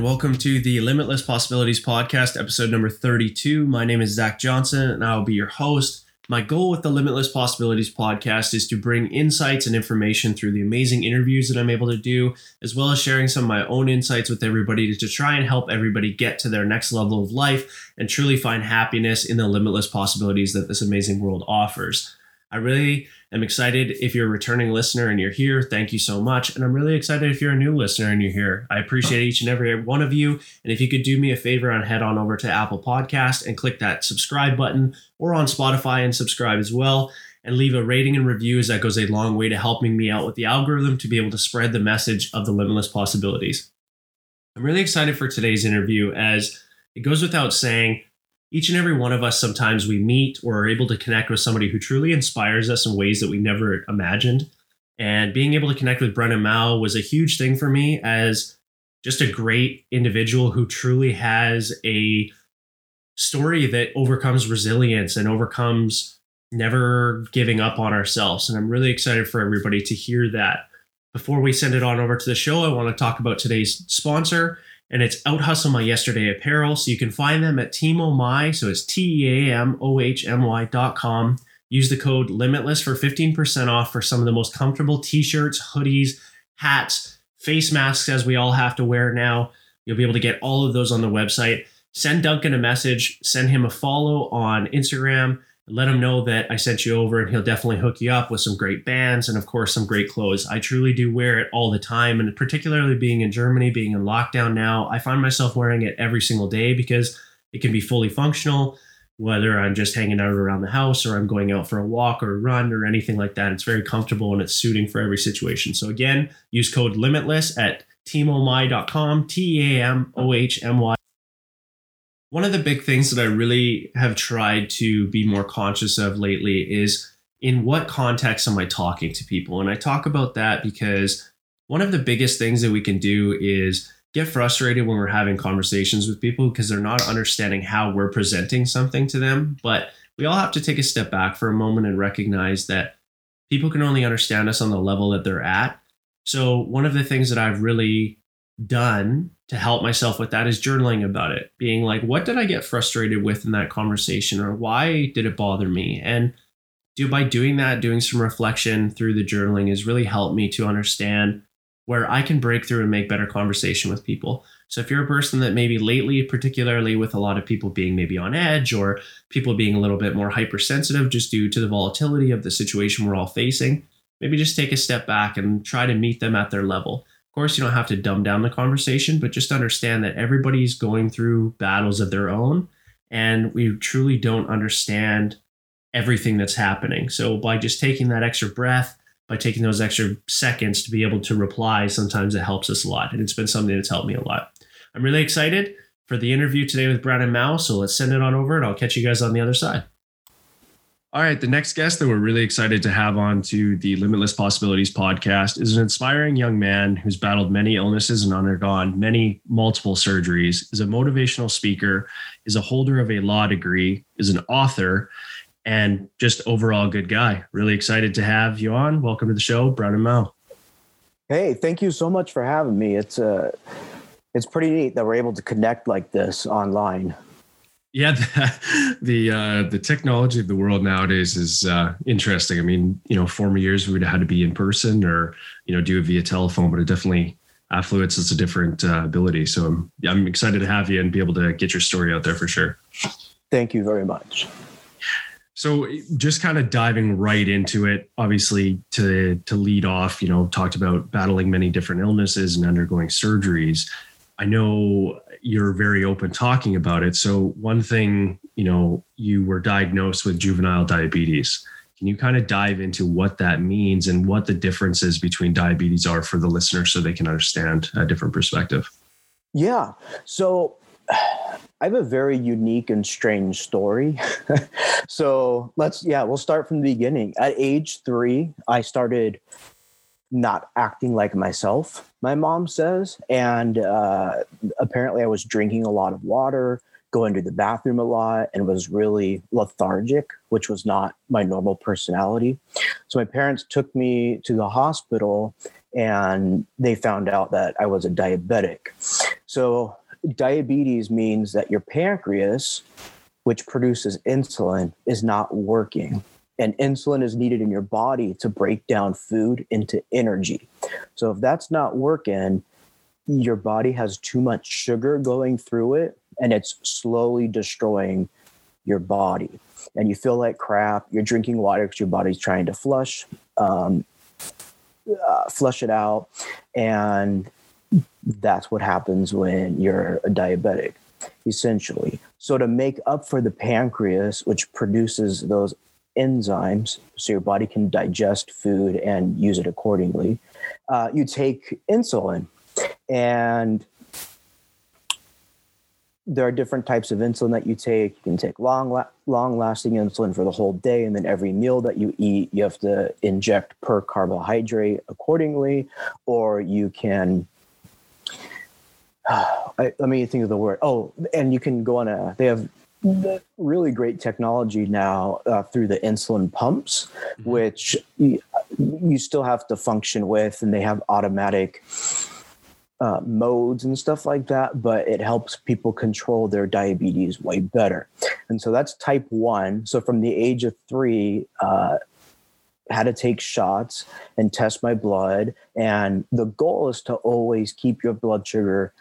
and welcome to the Limitless Possibilities Podcast, episode number 32. My name is Zach Johnson, and I'll be your host. My goal with the Limitless Possibilities podcast is to bring insights and information through the amazing interviews that I'm able to do, as well as sharing some of my own insights with everybody to try and help everybody get to their next level of life and truly find happiness in the limitless possibilities that this amazing world offers. I really am excited if you're a returning listener and you're here. Thank you so much. And I'm really excited if you're a new listener and you're here. I appreciate each and every one of you. And if you could do me a favor and head on over to Apple Podcast and click that subscribe button or on Spotify and subscribe as well and leave a rating and review as that goes a long way to helping me out with the algorithm to be able to spread the message of the limitless possibilities. I'm really excited for today's interview as it goes without saying each and every one of us sometimes we meet or are able to connect with somebody who truly inspires us in ways that we never imagined. And being able to connect with Brandon Mouw was a huge thing for me as just a great individual who truly has a story that overcomes resilience and overcomes never giving up on ourselves. And I'm really excited for everybody to hear that. Before we send it on over to the show, I want to talk about today's sponsor and it's Out Hustle My Yesterday Apparel. So you can find them at Teamo My. So it's T E A M O H M Y dot com. Use the code Limitless for 15% off for some of the most comfortable t shirts, hoodies, hats, face masks, as we all have to wear now. You'll be able to get all of those on the website. Send Duncan a message, send him a follow on Instagram let him know that I sent you over and he'll definitely hook you up with some great bands and, of course, some great clothes. I truly do wear it all the time. And particularly being in Germany, being in lockdown now, I find myself wearing it every single day because it can be fully functional, whether I'm just hanging out around the house or I'm going out for a walk or a run or anything like that. It's very comfortable and it's suiting for every situation. So, again, use code LIMITLESS at teamohmy.com, T A M O H M Y. One of the big things that I really have tried to be more conscious of lately is in what context am I talking to people? And I talk about that because one of the biggest things that we can do is get frustrated when we're having conversations with people because they're not understanding how we're presenting something to them. But we all have to take a step back for a moment and recognize that people can only understand us on the level that they're at. So, one of the things that I've really done to help myself with that is journaling about it, being like, what did I get frustrated with in that conversation, or why did it bother me? And do by doing that, doing some reflection through the journaling has really helped me to understand where I can break through and make better conversation with people. So if you're a person that maybe lately, particularly with a lot of people being maybe on edge or people being a little bit more hypersensitive just due to the volatility of the situation we're all facing, maybe just take a step back and try to meet them at their level. Of course, you don't have to dumb down the conversation, but just understand that everybody's going through battles of their own, and we truly don't understand everything that's happening. So, by just taking that extra breath, by taking those extra seconds to be able to reply, sometimes it helps us a lot. And it's been something that's helped me a lot. I'm really excited for the interview today with Brandon Mouw. So, let's send it on over, and I'll catch you guys on the other side. All right, the next guest that we're really excited to have on to the Limitless Possibilities podcast is an inspiring young man who's battled many illnesses and undergone many multiple surgeries, is a motivational speaker, is a holder of a law degree, is an author, and just overall good guy. Really excited to have you on. Welcome to the show, Brandon Mouw. Hey, thank you so much for having me. It's uh it's pretty neat that we're able to connect like this online. Yeah, the the, uh, the technology of the world nowadays is uh, interesting. I mean, you know, former years we would have had to be in person or you know do it via telephone, but it definitely affluence is a different uh, ability. So I'm I'm excited to have you and be able to get your story out there for sure. Thank you very much. So just kind of diving right into it, obviously to to lead off, you know, talked about battling many different illnesses and undergoing surgeries. I know you're very open talking about it. So one thing, you know, you were diagnosed with juvenile diabetes. Can you kind of dive into what that means and what the differences between diabetes are for the listener so they can understand a different perspective? Yeah. So I have a very unique and strange story. so let's, yeah, we'll start from the beginning. At age three, I started not acting like myself, my mom says. And uh, apparently, I was drinking a lot of water, going to the bathroom a lot, and was really lethargic, which was not my normal personality. So, my parents took me to the hospital and they found out that I was a diabetic. So, diabetes means that your pancreas, which produces insulin, is not working. And insulin is needed in your body to break down food into energy. So, if that's not working, your body has too much sugar going through it and it's slowly destroying your body. And you feel like crap. You're drinking water because your body's trying to flush, um, uh, flush it out. And that's what happens when you're a diabetic, essentially. So, to make up for the pancreas, which produces those enzymes so your body can digest food and use it accordingly, uh, you take insulin. And there are different types of insulin that you take. You can take long, la- long-lasting insulin for the whole day, and then every meal that you eat, you have to inject per carbohydrate accordingly, or you can. I, let me think of the word. Oh, and you can go on a. They have really great technology now uh, through the insulin pumps, mm-hmm. which you, you still have to function with, and they have automatic uh, modes and stuff like that, but it helps people control their diabetes way better. And so that's type one. So from the age of three, uh, had to take shots and test my blood. And the goal is to always keep your blood sugar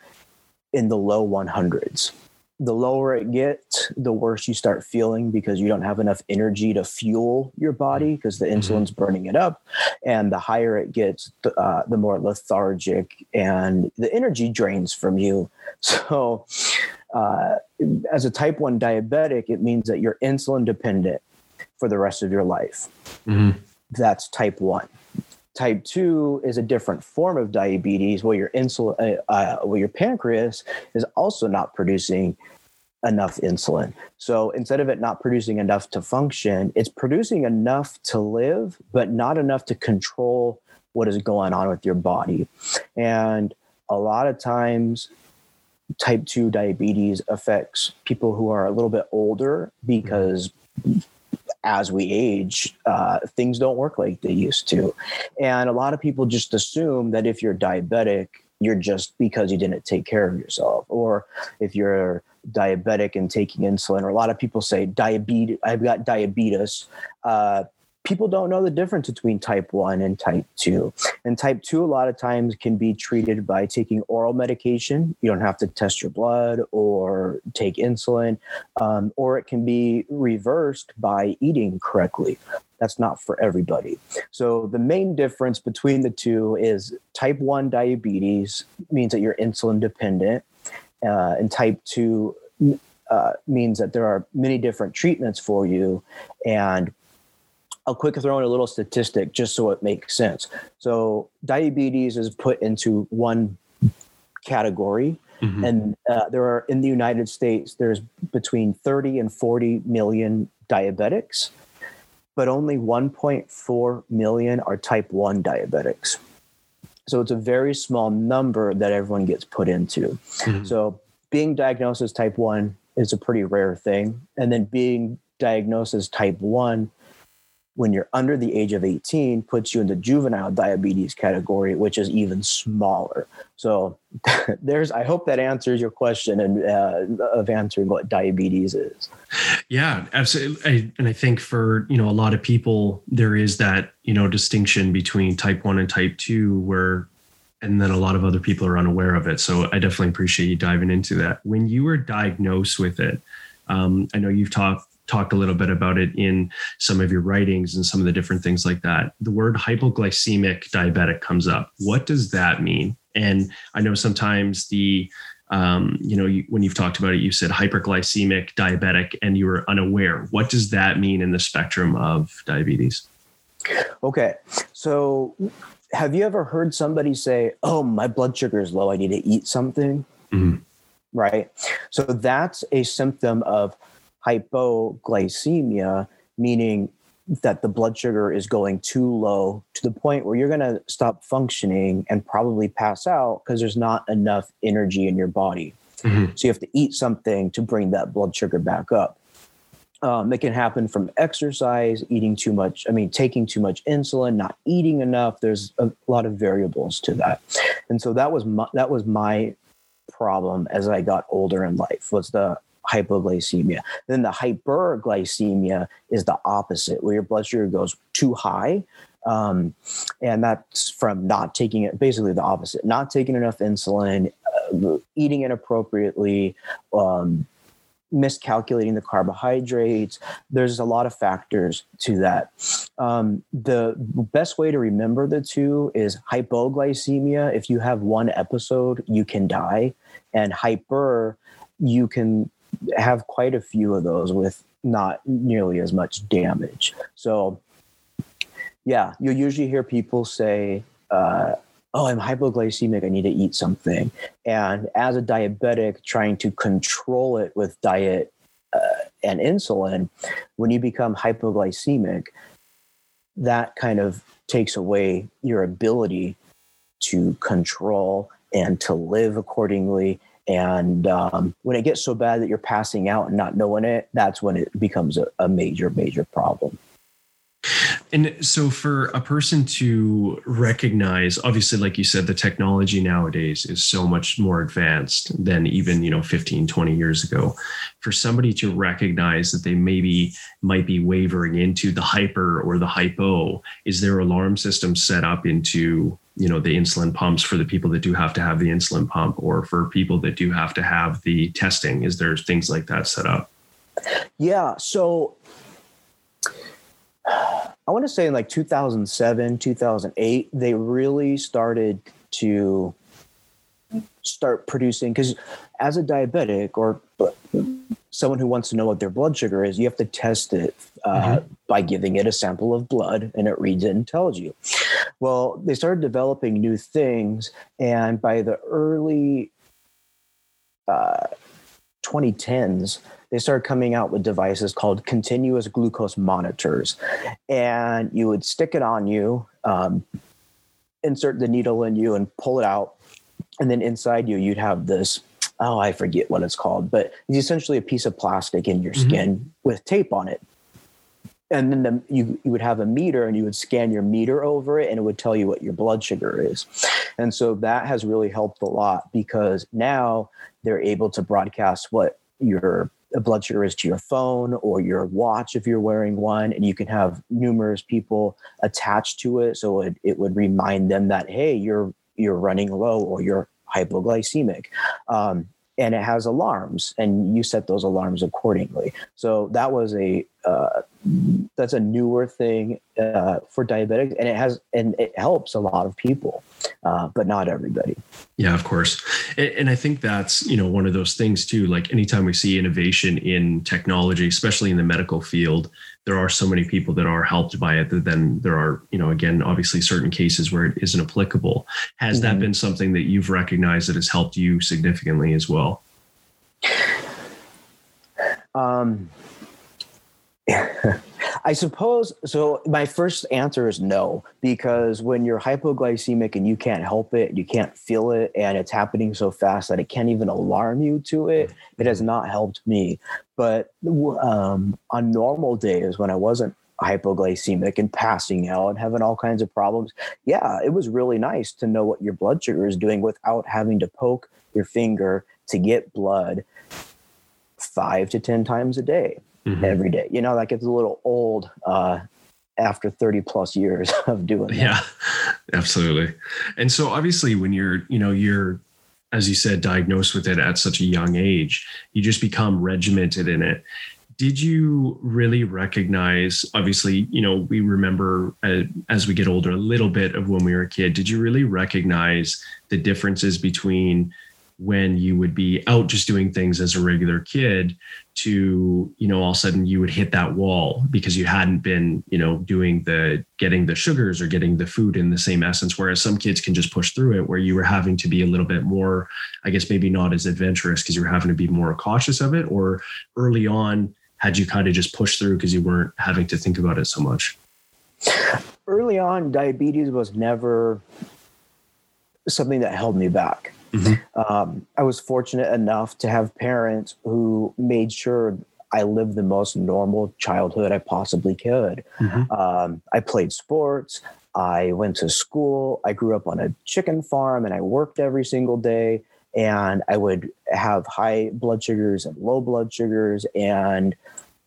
in the low 100s the lower it gets, the worse you start feeling because you don't have enough energy to fuel your body because the mm-hmm. insulin's burning it up. And the higher it gets, the, uh, the more lethargic and the energy drains from you. So, uh, as a type 1 diabetic, it means that you're insulin dependent for the rest of your life. Mm-hmm. That's type 1 type 2 is a different form of diabetes where your insulin uh, uh, where your pancreas is also not producing enough insulin. So instead of it not producing enough to function it's producing enough to live but not enough to control what is going on with your body. And a lot of times type 2 diabetes affects people who are a little bit older because as we age, uh, things don't work like they used to. And a lot of people just assume that if you're diabetic, you're just because you didn't take care of yourself. Or if you're diabetic and taking insulin, or a lot of people say diabetes, I've got diabetes. Uh, people don't know the difference between type 1 and type 2 and type 2 a lot of times can be treated by taking oral medication. You don't have to test your blood or take insulin um, or it can be reversed by eating correctly. That's not for everybody. So the main difference between the two is type 1 diabetes means that you're insulin dependent uh, and type 2 uh, means that there are many different treatments for you. And I'll quick throw in a little statistic just so it makes sense. So diabetes is put into one category. Mm-hmm. And uh, there are in the United States, there's between 30 and 40 million diabetics, but only 1.4 million are type 1 diabetics. So it's a very small number that everyone gets put into. Mm-hmm. So being diagnosed as type 1 is a pretty rare thing. And then being diagnosed as type 1 when you're under the age of 18 puts you in the juvenile diabetes category which is even smaller. So there's i hope that answers your question and uh, of answering what diabetes is. Yeah absolutely. I, and i think for you know a lot of people there is that you know distinction between type 1 and type 2 where and then a lot of other people are unaware of it. So i definitely appreciate you diving into that. When you were diagnosed with it um, i know you've talked talked a little bit about it in some of your writings and some of the different things like that. The word hypoglycemic diabetic comes up. What does that mean? And I know sometimes the um, you know, you, when you've talked about it, you said hyperglycemic diabetic and you were unaware. What does that mean in the spectrum of diabetes? Okay. So, have you ever heard somebody say, Oh, my blood sugar is low. I need to eat something? Mm-hmm. Right. So, that's a symptom of hypoglycemia, meaning that the blood sugar is going too low to the point where you're going to stop functioning and probably pass out because there's not enough energy in your body. Mm-hmm. So you have to eat something to bring that blood sugar back up. Um, it can happen from exercise, eating too much. I mean, taking too much insulin, not eating enough. There's a lot of variables to that, and so that was my, that was my problem as I got older in life was the hypoglycemia. Then the hyperglycemia is the opposite, where your blood sugar goes too high. Um, and that's from not taking it, basically the opposite, not taking enough insulin, uh, eating inappropriately, um, miscalculating the carbohydrates. There's a lot of factors to that. Um, the best way to remember the two is hypoglycemia. If you have one episode, you can die, and hyper, you can have quite a few of those with not nearly as much damage. So, yeah, you'll usually hear people say, uh, oh, I'm hypoglycemic, I need to eat something. And as a diabetic, trying to control it with diet uh, and insulin, when you become hypoglycemic, that kind of takes away your ability to control and to live accordingly. And um, when it gets so bad that you're passing out and not knowing it, that's when it becomes a, a major, major problem. And so, for a person to recognize, obviously, like you said, the technology nowadays is so much more advanced than even, you know, 15, 20 years ago. For somebody to recognize that they maybe might be wavering into the hyper or the hypo, is there alarm system set up into, you know, the insulin pumps for the people that do have to have the insulin pump or for people that do have to have the testing? Is there things like that set up? Yeah. So, I want to say in like 2007, 2008, they really started to start producing because as a diabetic or someone who wants to know what their blood sugar is, you have to test it uh, mm-hmm. by giving it a sample of blood and it reads it and tells you. Well, they started developing new things, and by the early uh, 2010s, they started coming out with devices called continuous glucose monitors. And you would stick it on you, um, insert the needle in you, and pull it out. And then inside you, you'd have this oh, I forget what it's called, but it's essentially a piece of plastic in your mm-hmm. skin with tape on it. And then the, you, you would have a meter and you would scan your meter over it and it would tell you what your blood sugar is. And so that has really helped a lot because now they're able to broadcast what your blood sugar is to your phone or your watch if you're wearing one and you can have numerous people attached to it so it, it would remind them that hey you're you're running low or you're hypoglycemic um, and it has alarms and you set those alarms accordingly. So that was a uh, that's a newer thing uh, for diabetics and it has and it helps a lot of people uh, but not everybody. Yeah of course. And, and, i think that's you know one of those things too like anytime we see innovation in technology especially in the medical field there are so many people that are helped by it that then there are you know again obviously certain cases where it isn't applicable has mm-hmm. that been something that you've recognized that has helped you significantly as well um I suppose so. My first answer is no, because when you're hypoglycemic and you can't help it, you can't feel it, and it's happening so fast that it can't even alarm you to it, it has not helped me. But um, on normal days when I wasn't hypoglycemic and passing out and having all kinds of problems, yeah, it was really nice to know what your blood sugar is doing without having to poke your finger to get blood five to 10 times a day mm-hmm. every day. You know, that gets a little old uh, after 30 plus years of doing that. Yeah, absolutely. And so obviously when you're, you know, you're, as you said, diagnosed with it at such a young age, you just become regimented in it. Did you really recognize, obviously, you know, we remember uh, as we get older a little bit of when we were a kid. Did you really recognize the differences between when you would be out just doing things as a regular kid to you know all of a sudden you would hit that wall because you hadn't been you know doing the getting the sugars or getting the food in the same essence. Whereas some kids can just push through it where you were having to be a little bit more i guess maybe not as adventurous because you were having to be more cautious of it or early on had you kind of just pushed through because you weren't having to think about it so much? Early on diabetes was never something that held me back Mm-hmm. Um, I was fortunate enough to have parents who made sure I lived the most normal childhood I possibly could. Mm-hmm. Um, I played sports. I went to school. I grew up on a chicken farm and I worked every single day. and I would have high blood sugars and low blood sugars. And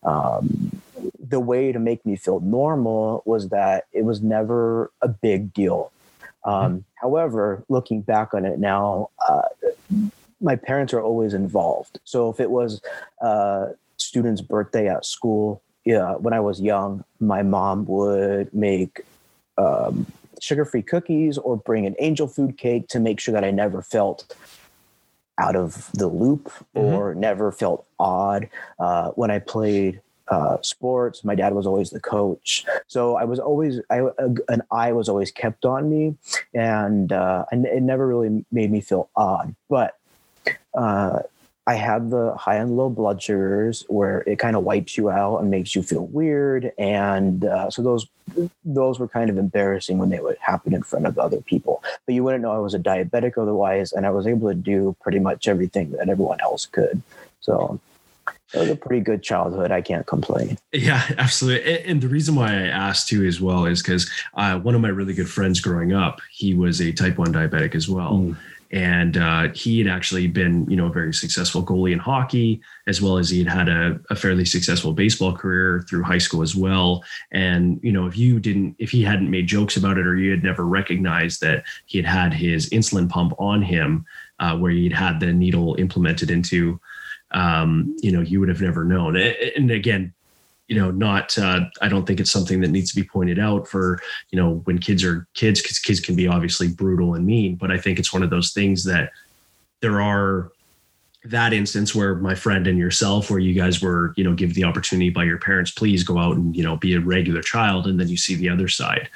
um, the way to make me feel normal was that it was never a big deal. Um, mm-hmm. However, looking back on it now, uh, my parents are always involved. So if it was a student's birthday at school, yeah, when I was young, my mom would make um, sugar-free cookies or bring an angel food cake to make sure that I never felt out of the loop mm-hmm. or never felt odd. Uh, when I played uh, sports, my dad was always the coach, so I was always I, an eye was always kept on me, and uh, and it never really made me feel odd. But uh, I had the high and low blood sugars where it kind of wipes you out and makes you feel weird, and uh, so those those were kind of embarrassing when they would happen in front of other people. But you wouldn't know I was a diabetic otherwise, and I was able to do pretty much everything that everyone else could. So it was a pretty good childhood. I can't complain. Yeah, absolutely. And, the reason why I asked too as well is because uh, one of my really good friends growing up, he was a type one diabetic as well. Mm and uh, he had actually been you know a very successful goalie in hockey as well as he had had a, a, fairly successful baseball career through high school as well and you know if you didn't if he hadn't made jokes about it or you had never recognized that he had had his insulin pump on him uh, where he'd had the needle implemented into um, you know you would have never known. And again you know not uh, i don't think it's something that needs to be pointed out for you know when kids are kids because kids can be obviously brutal and mean but i think it's one of those things that there are that instance where my friend and yourself where you guys were you know give the opportunity by your parents please go out and you know be a regular child and then you see the other side.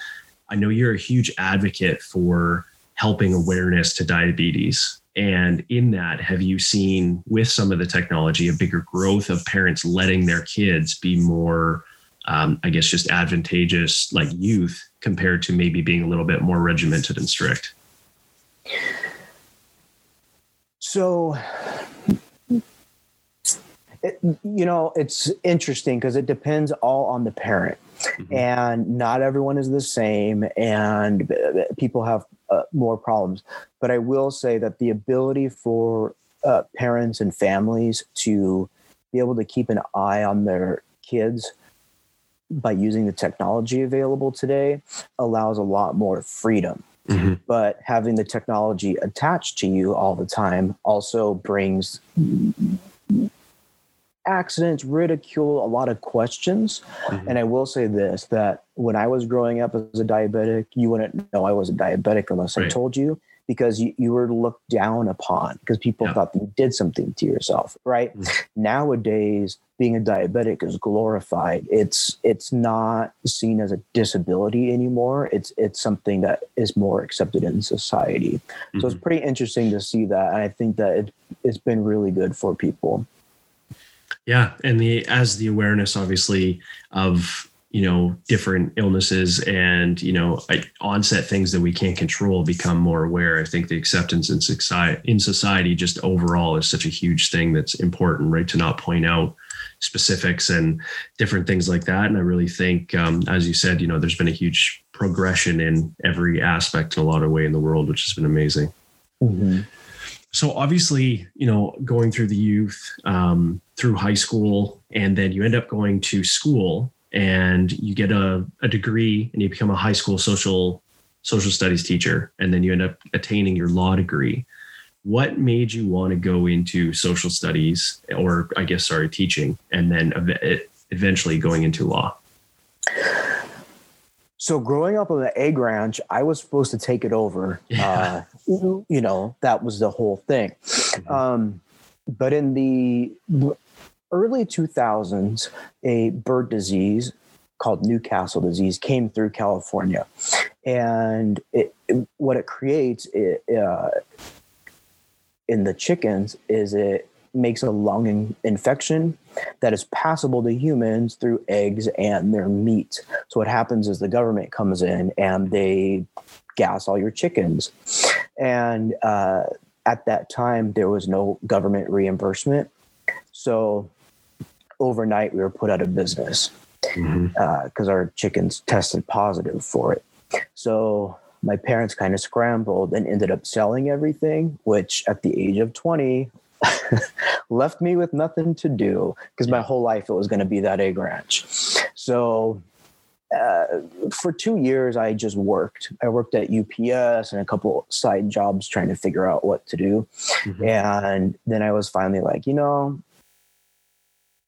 I know you're a huge advocate for helping awareness to diabetes and in that, have you seen with some of the technology a bigger growth of parents letting their kids be more, um, I guess, just advantageous like youth compared to maybe being a little bit more regimented and strict? So, it, you know, it's interesting because it depends all on the parent. Mm-hmm. And not everyone is the same, and people have uh, more problems. But I will say that the ability for uh, parents and families to be able to keep an eye on their kids by using the technology available today allows a lot more freedom. Mm-hmm. But having the technology attached to you all the time also brings accidents, ridicule, a lot of questions. Mm-hmm. And I will say this that when I was growing up as a diabetic, you wouldn't know I was a diabetic unless right. I told you because you, you were looked down upon because people yeah. thought you did something to yourself, right? Mm-hmm. Nowadays, being a diabetic is glorified. It's it's not seen as a disability anymore. It's it's something that is more accepted in society. Mm-hmm. So it's mm-hmm. pretty interesting to see that. And I think that it, it's been really good for people. Yeah, and the as the awareness obviously of you know different illnesses and you know onset things that we can't control become more aware. I think the acceptance in society in society just overall is such a huge thing that's important right to not point out specifics and different things like that. And i really think um, as you said you know there's been a huge progression in every aspect in a lot of way in the world which has been amazing. Mm-hmm so obviously you know going through the youth um, through high school and then you end up going to school and you get a, a degree and you become a high school social social studies teacher and then you end up attaining your law degree. What made you want to go into social studies or i guess sorry teaching and then eventually going into law so growing up on the egg ranch, I was supposed to take it over. Yeah. Uh, you know, that was the whole thing. Mm-hmm. Um, but in the early 2000s, a bird disease called Newcastle disease came through California. And it, it, what it creates it, uh, in the chickens is it makes a lung in- infection that is passable to humans through eggs and their meat. So what happens is the government comes in and they gas all your chickens. And uh, at that time, there was no government reimbursement. So overnight, we were put out of business because mm-hmm. uh, our chickens tested positive for it. So my parents kind of scrambled and ended up selling everything, which at the age of 20 left me with nothing to do because my whole life it was going to be that egg ranch. So uh, for two years, I just worked. I worked at UPS and a couple side jobs trying to figure out what to do. Mm-hmm. And then I was finally like, you know,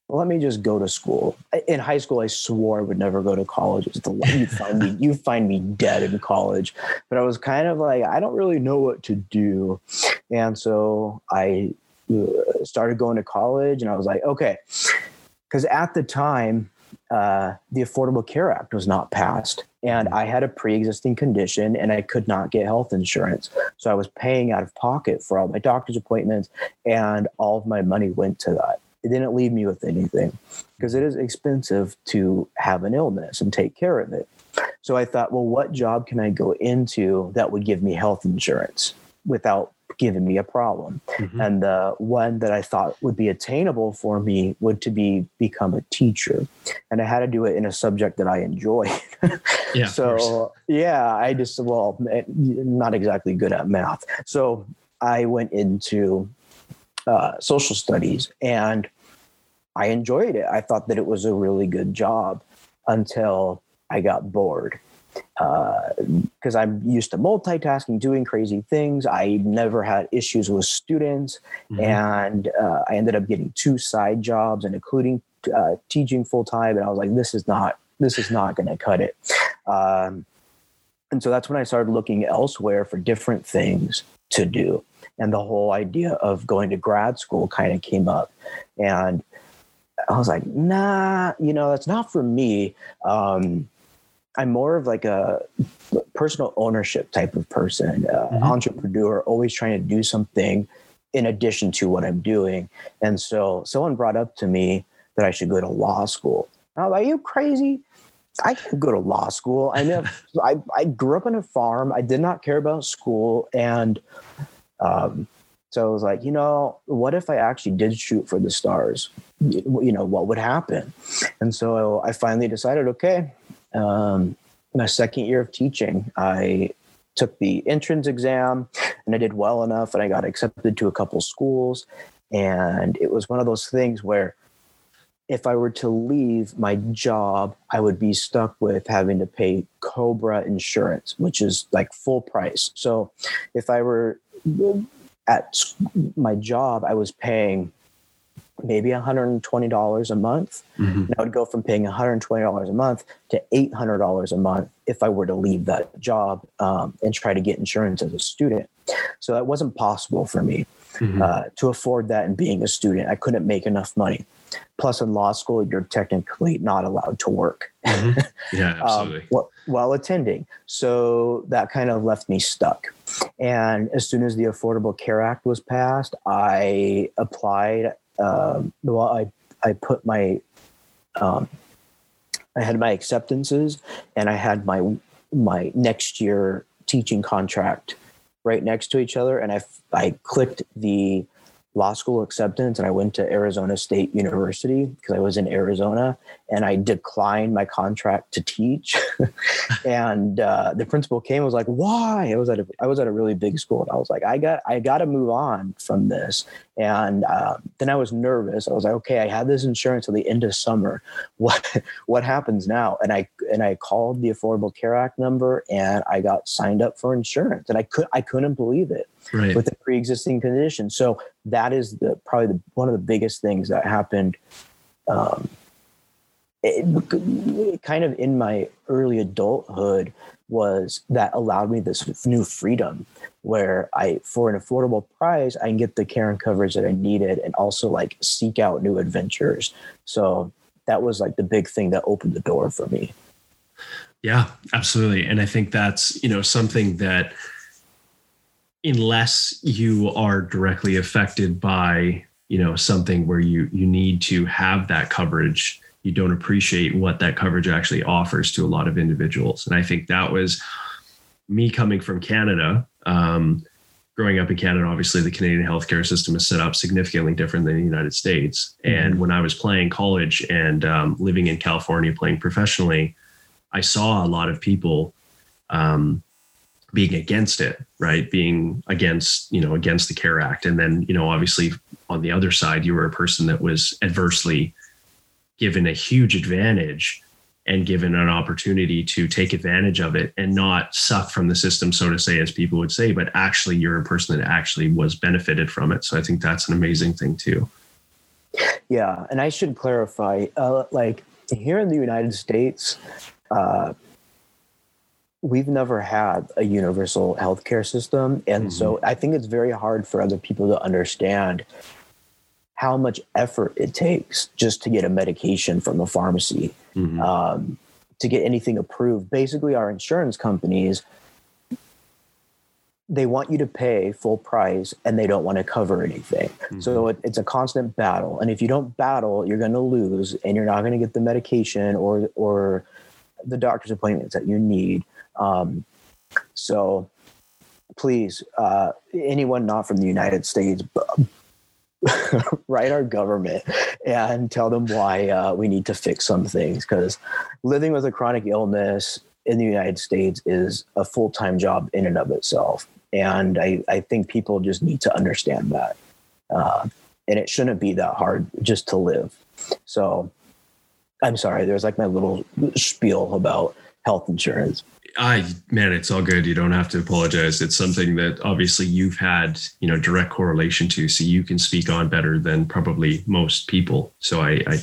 let me just go to school. In high school, I swore I would never go to college. It's the you find me, you find me dead in college. But I was kind of like, I don't really know what to do, and so I started going to college, and I was like, okay, because at the time, uh, the Affordable Care Act was not passed, and I had a pre-existing condition, and I could not get health insurance, so I was paying out of pocket for all my doctor's appointments, and all of my money went to that. It didn't leave me with anything because it is expensive to have an illness and take care of it. So I thought, well, what job can I go into that would give me health insurance without giving me a problem? Mm-hmm. And the one that I thought would be attainable for me would to be become a teacher. And I had to do it in a subject that I enjoy. yeah. so yeah, I just well, eh, not exactly good at math. So I went into uh, social studies, and I enjoyed it. I thought that it was a really good job until I got bored because uh, I'm used to multitasking, doing crazy things. I never had issues with students, mm-hmm. and uh, I ended up getting two side jobs and including uh, teaching full time. And I was like, this is not this is not going to cut it. Um, and so that's when I started looking elsewhere for different things to do and the whole idea of going to grad school kind of came up and i was like nah you know that's not for me um, i'm more of like a personal ownership type of person uh, mm-hmm. entrepreneur always trying to do something in addition to what i'm doing and so someone brought up to me that i should go to law school i was like are you crazy I can go to law school. I mean, I, I grew up on a farm. I did not care about school. And um, so I was like, you know, what if I actually did shoot for the stars? You know, what would happen? And so I finally decided, okay, um, my second year of teaching, I took the entrance exam and I did well enough and I got accepted to a couple schools. And it was one of those things where if I were to leave my job, I would be stuck with having to pay Cobra insurance, which is like full price. So if I were at my job, I was paying maybe $120 a month. Mm-hmm. And I would go from paying $120 a month to $800 a month if I were to leave that job um, and try to get insurance as a student. So that wasn't possible for me mm-hmm. uh, to afford that and being a student. I couldn't make enough money. Plus, in law school, you're technically not allowed to work. Mm-hmm. Yeah, um, absolutely. um, while attending. So that kind of left me stuck. And as soon as the Affordable Care Act was passed, I applied. Um, well, I I put my um, I had my acceptances, and I had my my next year teaching contract right next to each other, and I I clicked the law school acceptance and I went to Arizona State University because I was in Arizona and I declined my contract to teach. and uh, the principal came and was like, "Why?" I was at a, I was at a really big school and I was like, "I got I got to move on from this." And uh, then I was nervous. I was like, "Okay, I had this insurance till the end of summer. What what happens now?" And I and I called the Affordable Care Act number and I got signed up for insurance and I could I couldn't believe it right. with a pre-existing condition. So that is the probably the, one of the biggest things that happened. Um, it, kind of in my early adulthood was that allowed me this new freedom where I, for an affordable price, I can get the care and coverage that I needed and also like seek out new adventures. So that was like the big thing that opened the door for me. Yeah, absolutely. And I think that's, you know, something that unless you are directly affected by you know something where you you need to have that coverage you don't appreciate what that coverage actually offers to a lot of individuals and i think that was me coming from canada um, growing up in canada obviously the canadian healthcare system is set up significantly different than the united states and mm-hmm. when i was playing college and um, living in california playing professionally i saw a lot of people um, being against it, right? Being against, you know, against the CARE Act. And then, you know, obviously on the other side, you were a person that was adversely given a huge advantage and given an opportunity to take advantage of it and not suck from the system, so to say, as people would say, but actually you're a person that actually was benefited from it. So I think that's an amazing thing too. Yeah. And I should clarify, uh, like here in the United States, uh, we've never had a universal healthcare system. And mm-hmm. so I think it's very hard for other people to understand how much effort it takes just to get a medication from a pharmacy, mm-hmm. um, to get anything approved. Basically, our insurance companies they want you to pay full price and they don't want to cover anything. Mm-hmm. So it, it's a constant battle. And if you don't battle, you're going to lose and you're not going to get the medication or or the doctor's appointments that you need. Um, so please, uh, anyone not from the United States, write our government and tell them why uh, we need to fix some things because living with a chronic illness in the United States is a full time job in and of itself. And I, I think people just need to understand that. Uh, and it shouldn't be that hard just to live. So I'm sorry, there's like my little spiel about health insurance. I man, it's all good. You don't have to apologize. It's something that obviously you've had, you know, direct correlation to, so you can speak on better than probably most people. So I, I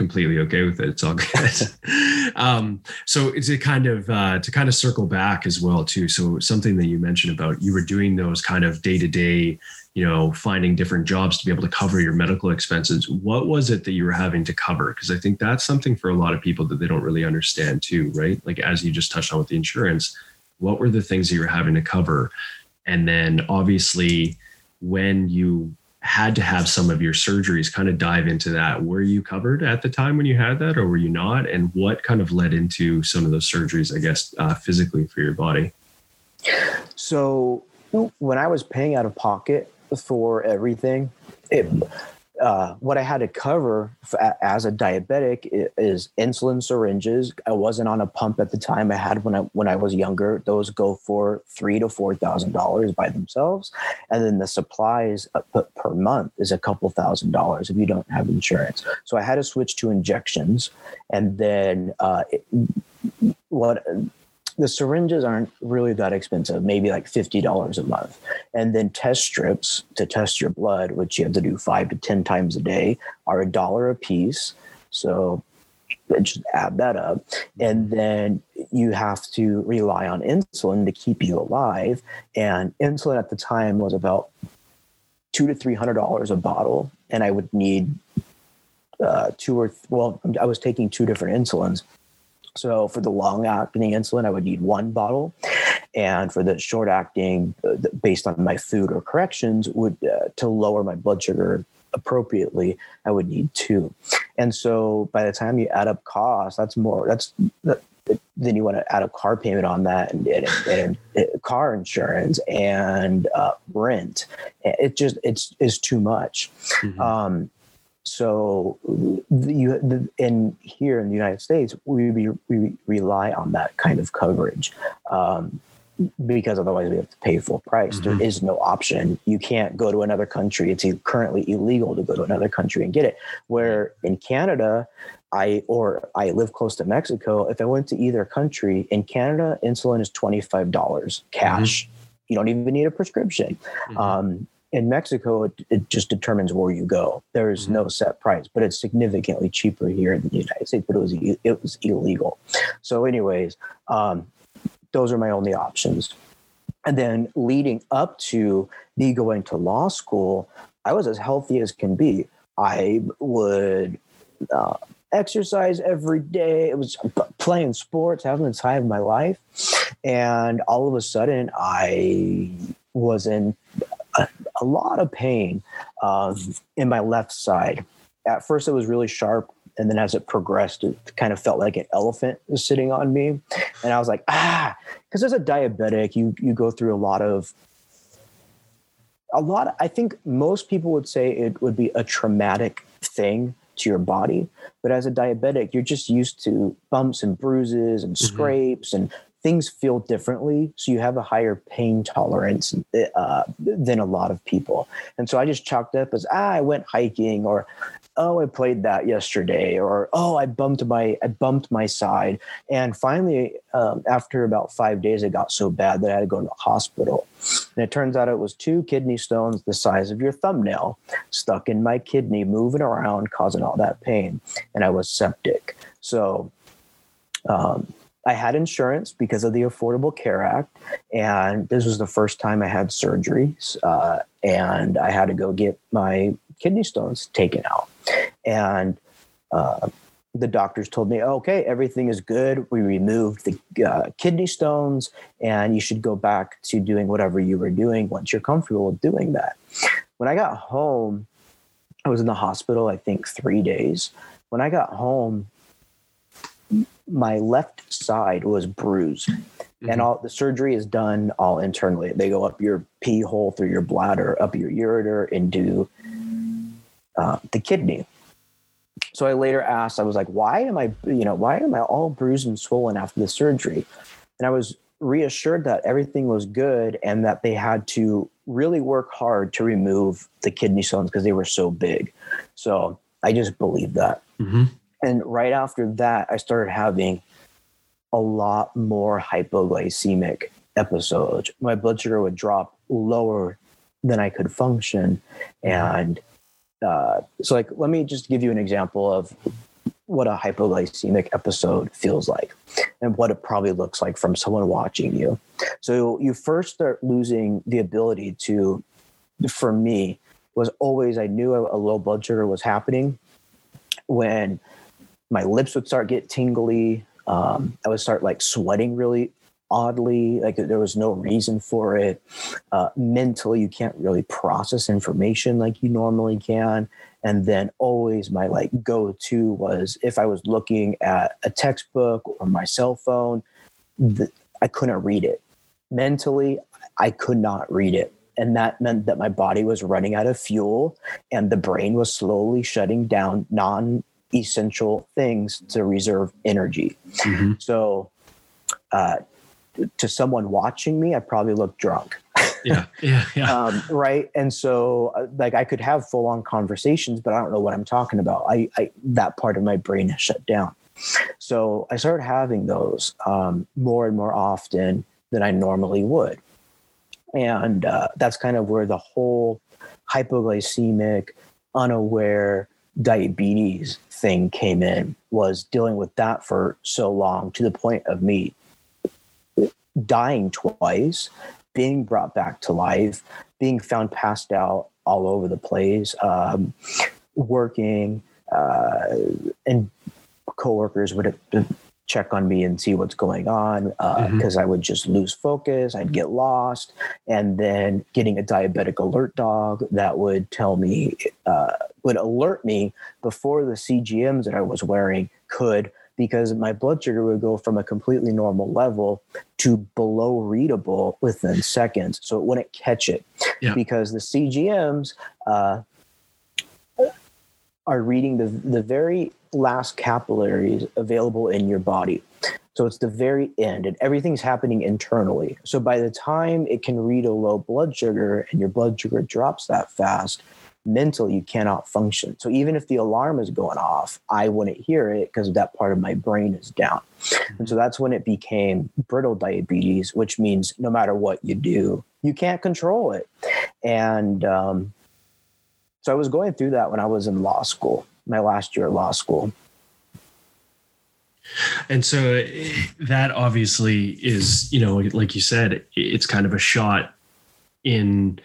completely okay with it. It's all good. um, so it's a kind of uh, to kind of circle back as well too. So something that you mentioned about you were doing those kind of day to day you know finding different jobs to be able to cover your medical expenses what was it that you were having to cover because i think that's something for a lot of people that they don't really understand too right like as you just touched on with the insurance what were the things that you were having to cover and then obviously when you had to have some of your surgeries kind of dive into that were you covered at the time when you had that or were you not and what kind of led into some of those surgeries i guess uh, physically for your body so when i was paying out of pocket for everything. It, uh, what I had to cover as a diabetic is insulin syringes. I wasn't on a pump at the time. I had when I when I was younger. Those go for three to four thousand dollars by themselves, and then the supplies uh, per month is a couple thousand dollars if you don't have insurance. So I had to switch to injections, and then uh, it, what the syringes aren't really that expensive, maybe like $50 a month. And then test strips to test your blood, which you have to do five to 10 times a day, are a dollar a piece. So just add that up. And then you have to rely on insulin to keep you alive. And insulin at the time was about two to three hundred dollars a bottle, and I would need uh, two or th- well, I was taking two different insulins, so for the long acting insulin, I would need one bottle. And for the short acting, uh, based on my food or corrections, would uh, to lower my blood sugar appropriately, I would need two. And so by the time you add up costs, that's more, that's, that, then you want to add a car payment on that and, and, and, and car insurance and uh, rent. It just, it's, is too much. Mm-hmm. Um, so you the, in here in the United States, we, we, we rely on that kind of coverage. Um, because otherwise we have to pay full price. Mm-hmm. There is no option. You can't go to another country. It's currently illegal to go to another country and get it. Where in Canada, I or I live close to Mexico. If I went to either country in Canada, insulin is twenty five dollars cash. Mm-hmm. You don't even need a prescription. Mm-hmm. Um, in Mexico, it, it, just determines where you go. There's mm-hmm. no set price, but it's significantly cheaper here in the United States. But it was it was illegal. So, anyways, um, those are my only options. And then leading up to me going to law school, I was as healthy as can be. I would uh, exercise every day. It was playing sports, having the time of my life, and all of a sudden, I was in a, a lot of pain um, in my left side. At first, it was really sharp. And then as it progressed, it kind of felt like an elephant was sitting on me. And I was like, ah, because as a diabetic, you, you go through a lot of a lot i think most people would say it would be a traumatic thing to your body but as a diabetic you're just used to bumps and bruises and mm-hmm. scrapes mm-hmm. and things feel differently. So you have a higher pain tolerance uh, than a lot of people. And so I just chalked up as, ah, I went hiking or, oh, I played that yesterday or, oh, I bumped my, I bumped my side. And finally, um, after about five days, it got so bad that I had to go to the hospital. And it turns out it was two kidney stones the size of your thumbnail stuck in my kidney, moving around, causing all that pain. And I was septic. So, um, I had insurance because of the Affordable Care Act, and this was the first time I had surgeries, uh, and I had to go get my kidney stones taken out. And uh, the doctors told me, okay, everything is good. We removed the uh, kidney stones, and you should go back to doing whatever you were doing once you're comfortable doing that. When I got home, I was in the hospital, I think, three days. When I got home, my left side was bruised. Mm-hmm. And all the surgery is done all internally. They go up your pee hole through your bladder, up your ureter, into uh, the kidney. So I later asked, I was like, why am I, you know, why am I all bruised and swollen after the surgery? And I was reassured that everything was good and that they had to really work hard to remove the kidney stones because they were so big. So I just believed that. Mm-hmm. And right after that, I started having a lot more hypoglycemic episodes. My blood sugar would drop lower than I could function. And uh, so, like, let me just give you an example of what a hypoglycemic episode feels like and what it probably looks like from someone watching you. So, you first start losing the ability to, for me, was always I knew a low blood sugar was happening when my lips would start get tingly. Um, I would start like sweating really oddly, like there was no reason for it. Uh, mentally, you can't really process information like you normally can. And then always my like go to was if I was looking at a textbook or my cell phone, the, I couldn't read it. Mentally, I could not read it. And that meant that my body was running out of fuel and the brain was slowly shutting down non essential things to reserve energy. Mm-hmm. So, uh, to someone watching me, I probably look drunk. yeah, yeah, yeah. Um, right. And so, uh, like, I could have full on conversations, but I don't know what I'm talking about. I, I that part of my brain has shut down. So I started having those um, more and more often than I normally would, and uh, that's kind of where the whole hypoglycemic, unaware diabetes thing came in was dealing with that for so long to the point of me dying twice, being brought back to life, being found passed out all over the place, um, working, uh, and coworkers would check on me and see what's going on because uh, mm-hmm. I would just lose focus. I'd get lost. And then getting a diabetic alert dog that would tell me, uh, would alert me before the CGMs that I was wearing could, because my blood sugar would go from a completely normal level to below readable within seconds. So it wouldn't catch it yeah. because the CGMs, uh, are reading the, the very last capillaries available in your body. So it's the very end, and everything's happening internally. So by the time it can read a low blood sugar and your blood sugar drops that fast, mentally you cannot function. So even if the alarm is going off, I wouldn't hear it because that part of my brain is down. And so that's when it became brittle diabetes, which means no matter what you do, you can't control it. And um, so I was going through that when I was in law school, my last year of law school. And so that obviously is, you know, like you said, it's kind of a shot in,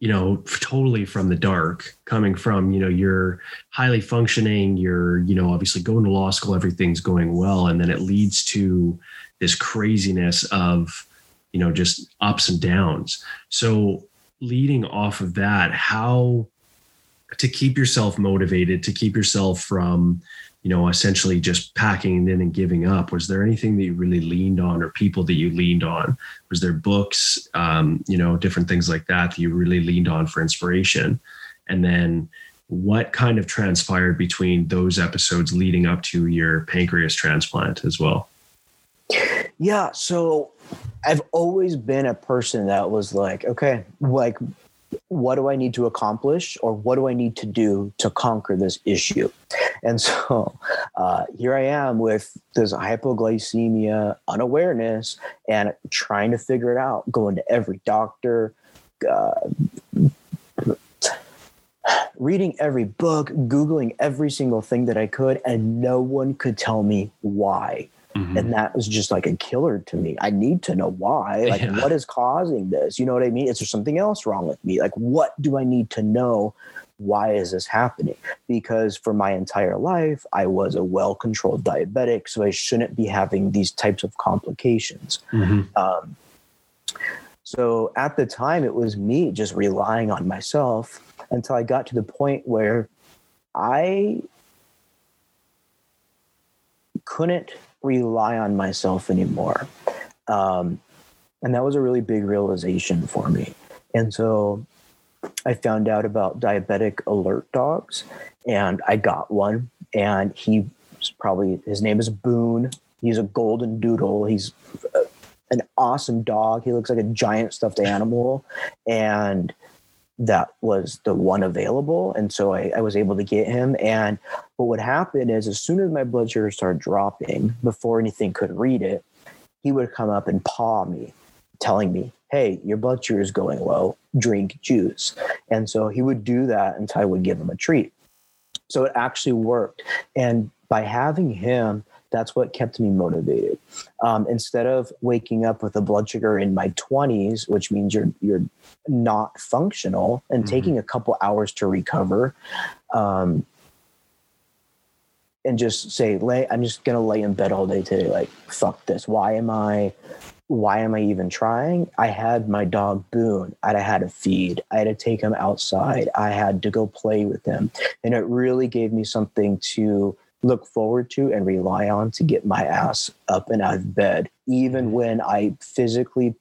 you know, totally from the dark, coming from, you know, you're highly functioning, you're, you know, obviously going to law school, everything's going well. And then it leads to this craziness of, you know, just ups and downs. So leading off of that, how, to keep yourself motivated, to keep yourself from, you know, essentially just packing in and giving up? Was there anything that you really leaned on or people that you leaned on? Was there books, um, you know, different things like that that you really leaned on for inspiration? And then what kind of transpired between those episodes leading up to your pancreas transplant as well? Yeah. So I've always been a person that was like, okay, like, what do I need to accomplish or what do I need to do to conquer this issue? And so uh, here I am with this hypoglycemia unawareness and trying to figure it out, going to every doctor, uh, reading every book, Googling every single thing that I could, and no one could tell me why. Mm-hmm. And that was just like a killer to me. I need to know why. Like, yeah. what is causing this? You know what I mean? Is there something else wrong with me? Like, what do I need to know? Why is this happening? Because for my entire life, I was a well controlled diabetic. So I shouldn't be having these types of complications. Mm-hmm. Um, so at the time, it was me just relying on myself until I got to the point where I couldn't rely on myself anymore. Um, and that was a really big realization for me. And so I found out about diabetic alert dogs and I got one. And he probably, his name is Boone. He's a golden doodle. He's an awesome dog. He looks like a giant stuffed animal. And that was the one available. And so I, I, was able to get him. And what would happen is, as soon as my blood sugar started dropping, before anything could read it, he would come up and paw me, telling me, Hey, your blood sugar is going low, drink juice. And so he would do that until I would give him a treat. So it actually worked. And by having him, that's what kept me motivated. Um, instead of waking up with a blood sugar in my 20s, which means you're you're not functional and mm-hmm. taking a couple hours to recover, um, and just say, "Lay, I'm just gonna lay in bed all day today. Like, fuck this. Why am I?" Why am I even trying? I had my dog Boone. I had to feed. I had to take him outside. I had to go play with him. And it really gave me something to look forward to and rely on to get my ass up and out of bed, even mm-hmm. when I physically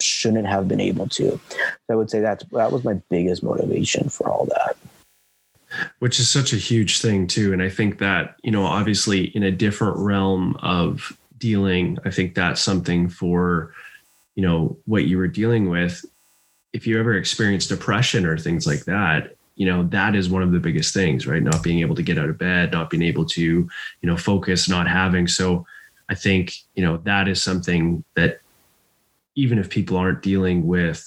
shouldn't have been able to. So I would say that that was my biggest motivation for all that. Which is such a huge thing too. And I think that, you know, obviously in a different realm of dealing, I think that's something for, you know, what you were dealing with. If you ever experience depression or things like that, you know that is one of the biggest things right? Not being able to get out of bed not being able to you know focus not having. So i think you know that is something that even if people aren't dealing with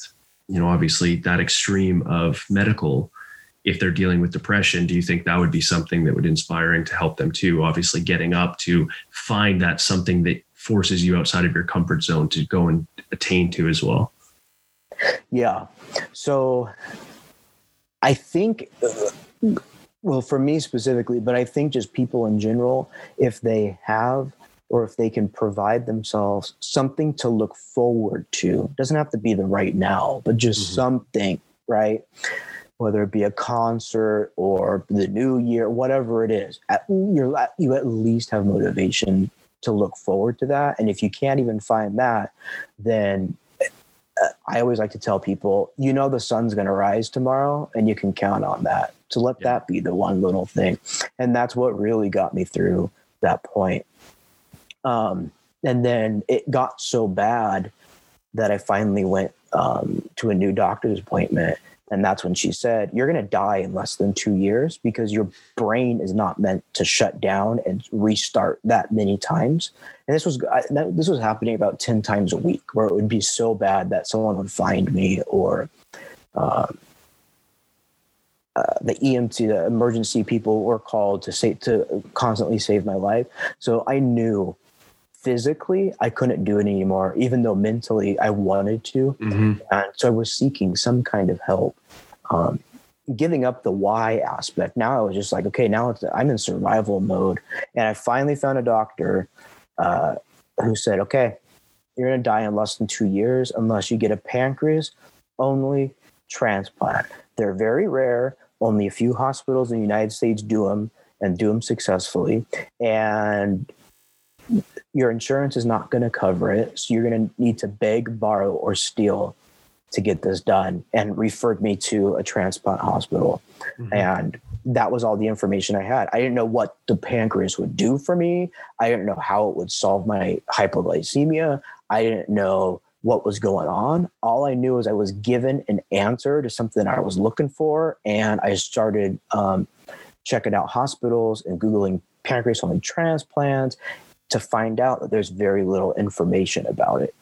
you know obviously that extreme of medical if they're dealing with depression do you think that would be something that would inspiring to help them too? Obviously getting up to find that something that forces you outside of your comfort zone to go and attain to as well. Yeah. So I think, well, for me specifically, but I think just people in general, if they have or if they can provide themselves something to look forward to, doesn't have to be the right now, but just mm-hmm. something, right? Whether it be a concert or the new year, whatever it is, at, you you at least have motivation to look forward to that. And if you can't even find that, then I always like to tell people, you know, the sun's going to rise tomorrow and you can count on that. So let yeah. that be the one little thing. And that's what really got me through that point. Um, and then it got so bad that I finally went um, to a new doctor's appointment and that's when she said, You're going to die in less than two years because your brain is not meant to shut down and restart that many times. And this was this was happening about 10 times a week where it would be so bad that someone would find me or uh, uh, the EMT, the emergency people were called to say to constantly save my life. So I knew physically I couldn't do it anymore, even though mentally I wanted to. Mm-hmm. And so I was seeking some kind of help. Um, giving up the why aspect. Now I was just like, okay, now I'm in survival mode. And I finally found a doctor uh, who said, okay, you're going to die in less than two years unless you get a pancreas only transplant. They're very rare. Only a few hospitals in the United States do them and do them successfully. And your insurance is not going to cover it. So you're going to need to beg, borrow, or steal to get this done and referred me to a transplant hospital. Mm-hmm. And that was all the information I had. I didn't know what the pancreas would do for me. I didn't know how it would solve my hypoglycemia. I didn't know what was going on. All I knew is I was given an answer to something I was looking for, and I started um, checking out hospitals and googling pancreas only transplants to find out that there's very little information about it.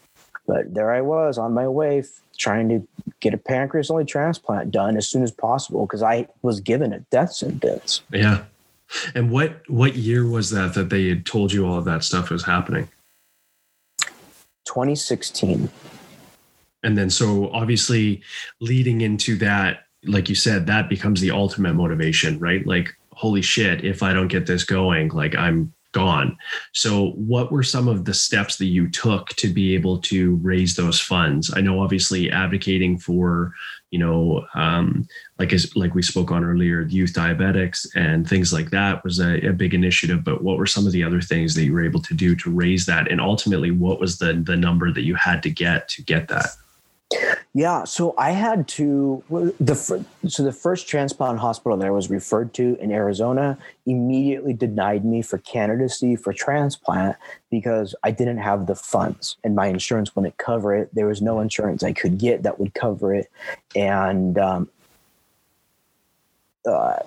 But there I was on my way trying to get a pancreas only transplant done as soon as possible because I was given a death sentence. Yeah. And what what year was that that they had told you all of that stuff was happening? 2016. And then so obviously leading into that like you said that becomes the ultimate motivation, right? Like holy shit, if I don't get this going, like I'm gone. So, what were some of the steps that you took to be able to raise those funds? I know, obviously, advocating for, you know, um, like as like we spoke on earlier, youth diabetics and things like that was a, a, big initiative. But what were some of the other things that you were able to do to raise that? And ultimately, what was the the number that you had to get to get that? Yeah, so I had to the so the first transplant hospital that I was referred to in Arizona immediately denied me for candidacy for transplant because I didn't have the funds and my insurance wouldn't cover it. There was no insurance I could get that would cover it, and um, uh,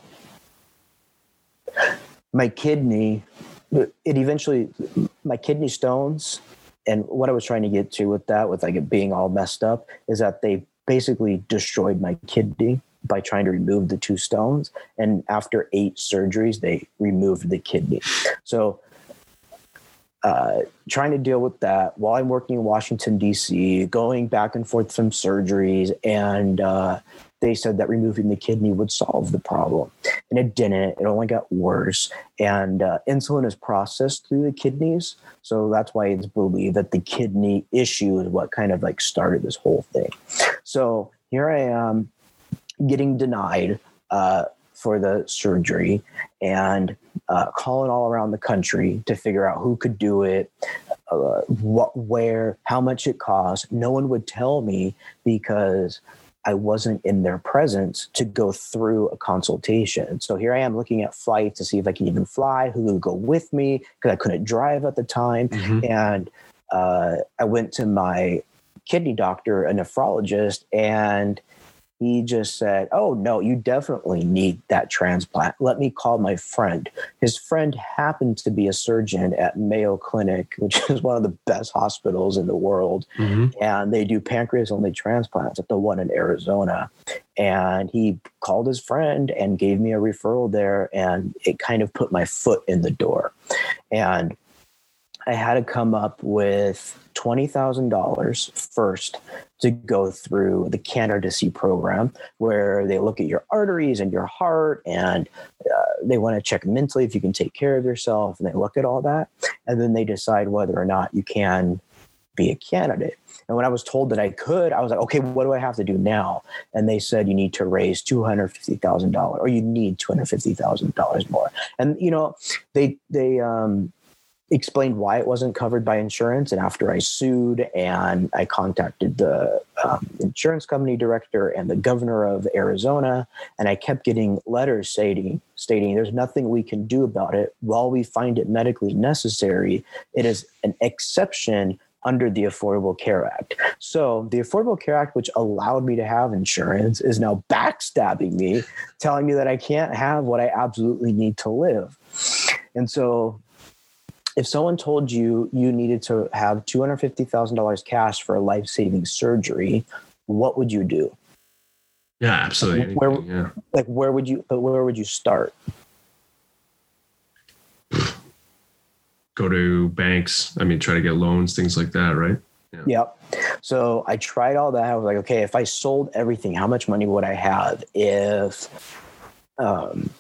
my kidney it eventually my kidney stones and what I was trying to get to with that, with like it being all messed up, is that they basically destroyed my kidney by trying to remove the two stones. And after eight surgeries, they removed the kidney. So, uh, trying to deal with that while I'm working in Washington, D.C., going back and forth from surgeries and uh, they said that removing the kidney would solve the problem. And it didn't. It only got worse. And uh, insulin is processed through the kidneys. So that's why it's believed that the kidney issue is what kind of like started this whole thing. So here I am getting denied uh, for the surgery and uh, calling all around the country to figure out who could do it, uh, what, where, how much it costs. No one would tell me because I wasn't in their presence to go through a consultation. So here I am looking at flights to see if I can even fly, who would go with me, because I couldn't drive at the time. Mm-hmm. And uh, I went to my kidney doctor, a nephrologist, and he just said, Oh, no, you definitely need that transplant. Let me call my friend. His friend happened to be a surgeon at Mayo Clinic, which is one of the best hospitals in the world. Mm-hmm. And they do pancreas only transplants at the one in Arizona. And he called his friend and gave me a referral there. And it kind of put my foot in the door. And I had to come up with $20,000 first to go through the candidacy program where they look at your arteries and your heart and uh, they want to check mentally if you can take care of yourself and they look at all that and then they decide whether or not you can be a candidate. And when I was told that I could, I was like, okay, what do I have to do now? And they said you need to raise two hundred fifty thousand dollars, or you need two hundred fifty thousand dollars more. And you know, they they um, explained why it wasn't covered by insurance. And after I sued and I contacted the um, insurance company director and the governor of Arizona, and I kept getting letters stating stating there's nothing we can do about it while we find it medically necessary. It is an exception under the Affordable Care Act. So the Affordable Care Act, which allowed me to have insurance, is now backstabbing me, telling me that I can't have what I absolutely need to live. And so if someone told you you needed to have $250,000 cash for a life saving surgery, what would you do? Yeah, absolutely. Like where, yeah. like where would you, but where would you start? Go to banks. I mean, try to get loans, things like that, right? Yeah. Yep. So I tried all that. I was like, okay, if I sold everything, how much money would I have if, um,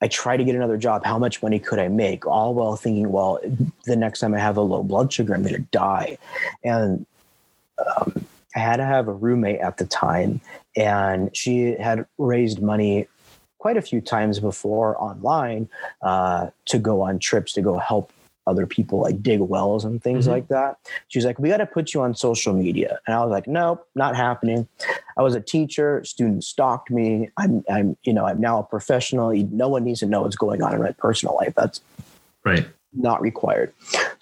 I try to get another job. How much money could I make? All while thinking, well, the next time I have a low blood sugar, I'm going to die. And um, I had to have a roommate at the time, and she had raised money quite a few times before online uh, to go on trips to go help other people like dig wells and things Mhm. like that. She's like, we got to put you on social media. And I was like, nope, not happening. I was a teacher. Students stalked me. I'm, I'm, you know, I'm now a professional. No one needs to know what's going on in my personal life. That's Right. not required.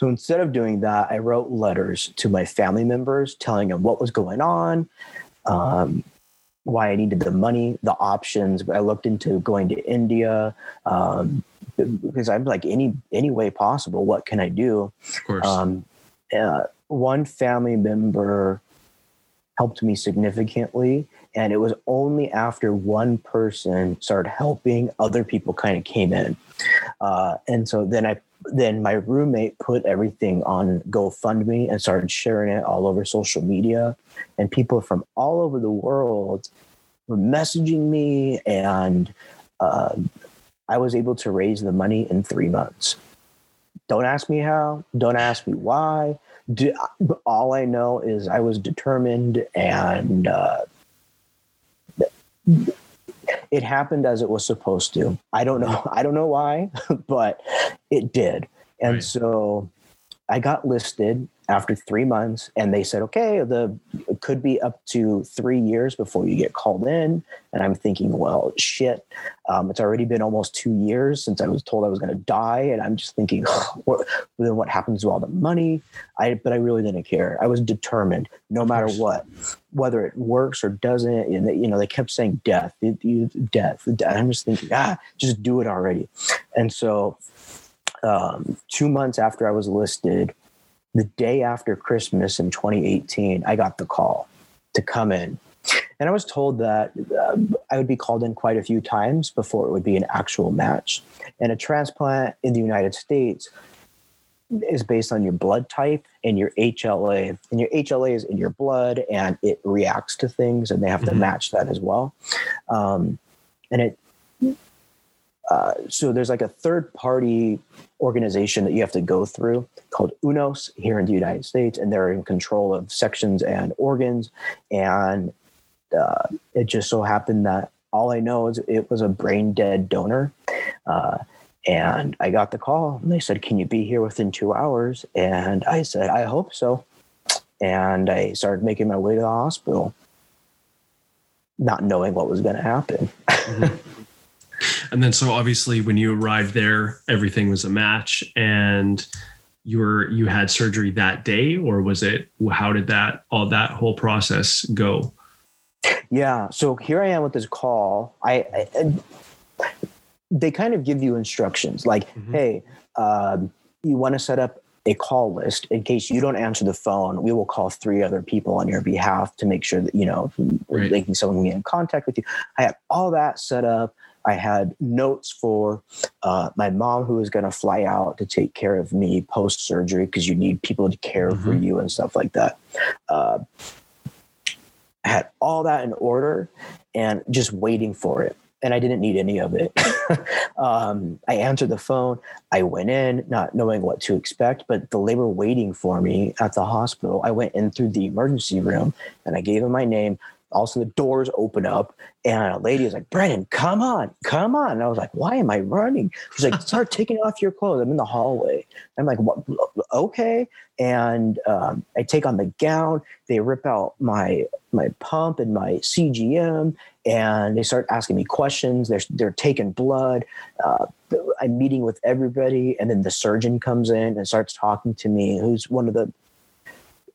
So instead of doing that, I wrote letters to my family members telling them what was going on, um, why I needed the money, the options. I looked into going to India um, because I'm like any any way possible. What can I do? Of course. Um, uh, one family member helped me significantly, and it was only after one person started helping, other people kind of came in, uh, and so then I then my roommate put everything on GoFundMe and started sharing it all over social media, and people from all over the world were messaging me, and uh, I was able to raise the money in three months. Don't ask me how. Don't ask me why. Do, all I know is I was determined, and uh, it happened as it was supposed to. I don't know. I don't know why, but it did. And Right. so I got listed after three months, and they said, "Okay, the it could be up to three years before you get called in." And I'm thinking, "Well, shit, um, it's already been almost two years since I was told I was going to die," and I'm just thinking, what, "Then what happens to all the money?" I, but I really didn't care. I was determined, no matter what, whether it works or doesn't. And they, you know, they kept saying death, death. death. I'm just thinking, ah, just do it already. And so, um, two months after I was listed, the day after Christmas in 2018, I got the call to come in. And I was told that uh, I would be called in quite a few times before it would be an actual match. And a transplant in the United States is based on your blood type and your HLA. And your HLA is in your blood and it reacts to things, and they have to Mhm. match that as well. Um, and it, uh, so there's like a third party organization that you have to go through called UNOS here in the United States, and they're in control of sections and organs. And uh, it just so happened that all I know is it was a brain dead donor. Uh, and I got the call, and they said, Can you be here within two hours? And I said, I hope so. And I started making my way to the hospital, not knowing what was going to happen. And then so obviously when you arrived there, everything was a match and you were you had surgery that day or was it how did that all that whole process go? Yeah. So here I am with this call. I, I and they kind of give you instructions like, Mhm. hey, um, you want to set up a call list in case you don't answer the phone. We will call three other people on your behalf to make sure that you know Right. they can someone can get in contact with you. I had all that set up. I had notes for uh, my mom who was going to fly out to take care of me post surgery because you need people to care for Mhm. you and stuff like that. Uh, I had all that in order and just waiting for it. And I didn't need any of it. um, I answered the phone. I went in, not knowing what to expect, but the labor waiting for me at the hospital. I went in through the emergency room and I gave him my name. Also, the doors open up, and a lady is like, Brandon, come on, come on. And I was like, why am I running? She's like, start taking off your clothes. I'm in the hallway. I'm like, what? okay. And um, I take on the gown. They rip out my my pump and my CGM, and they start asking me questions. They're they're taking blood. Uh, I'm meeting with everybody, and then the surgeon comes in and starts talking to me. Who's one of the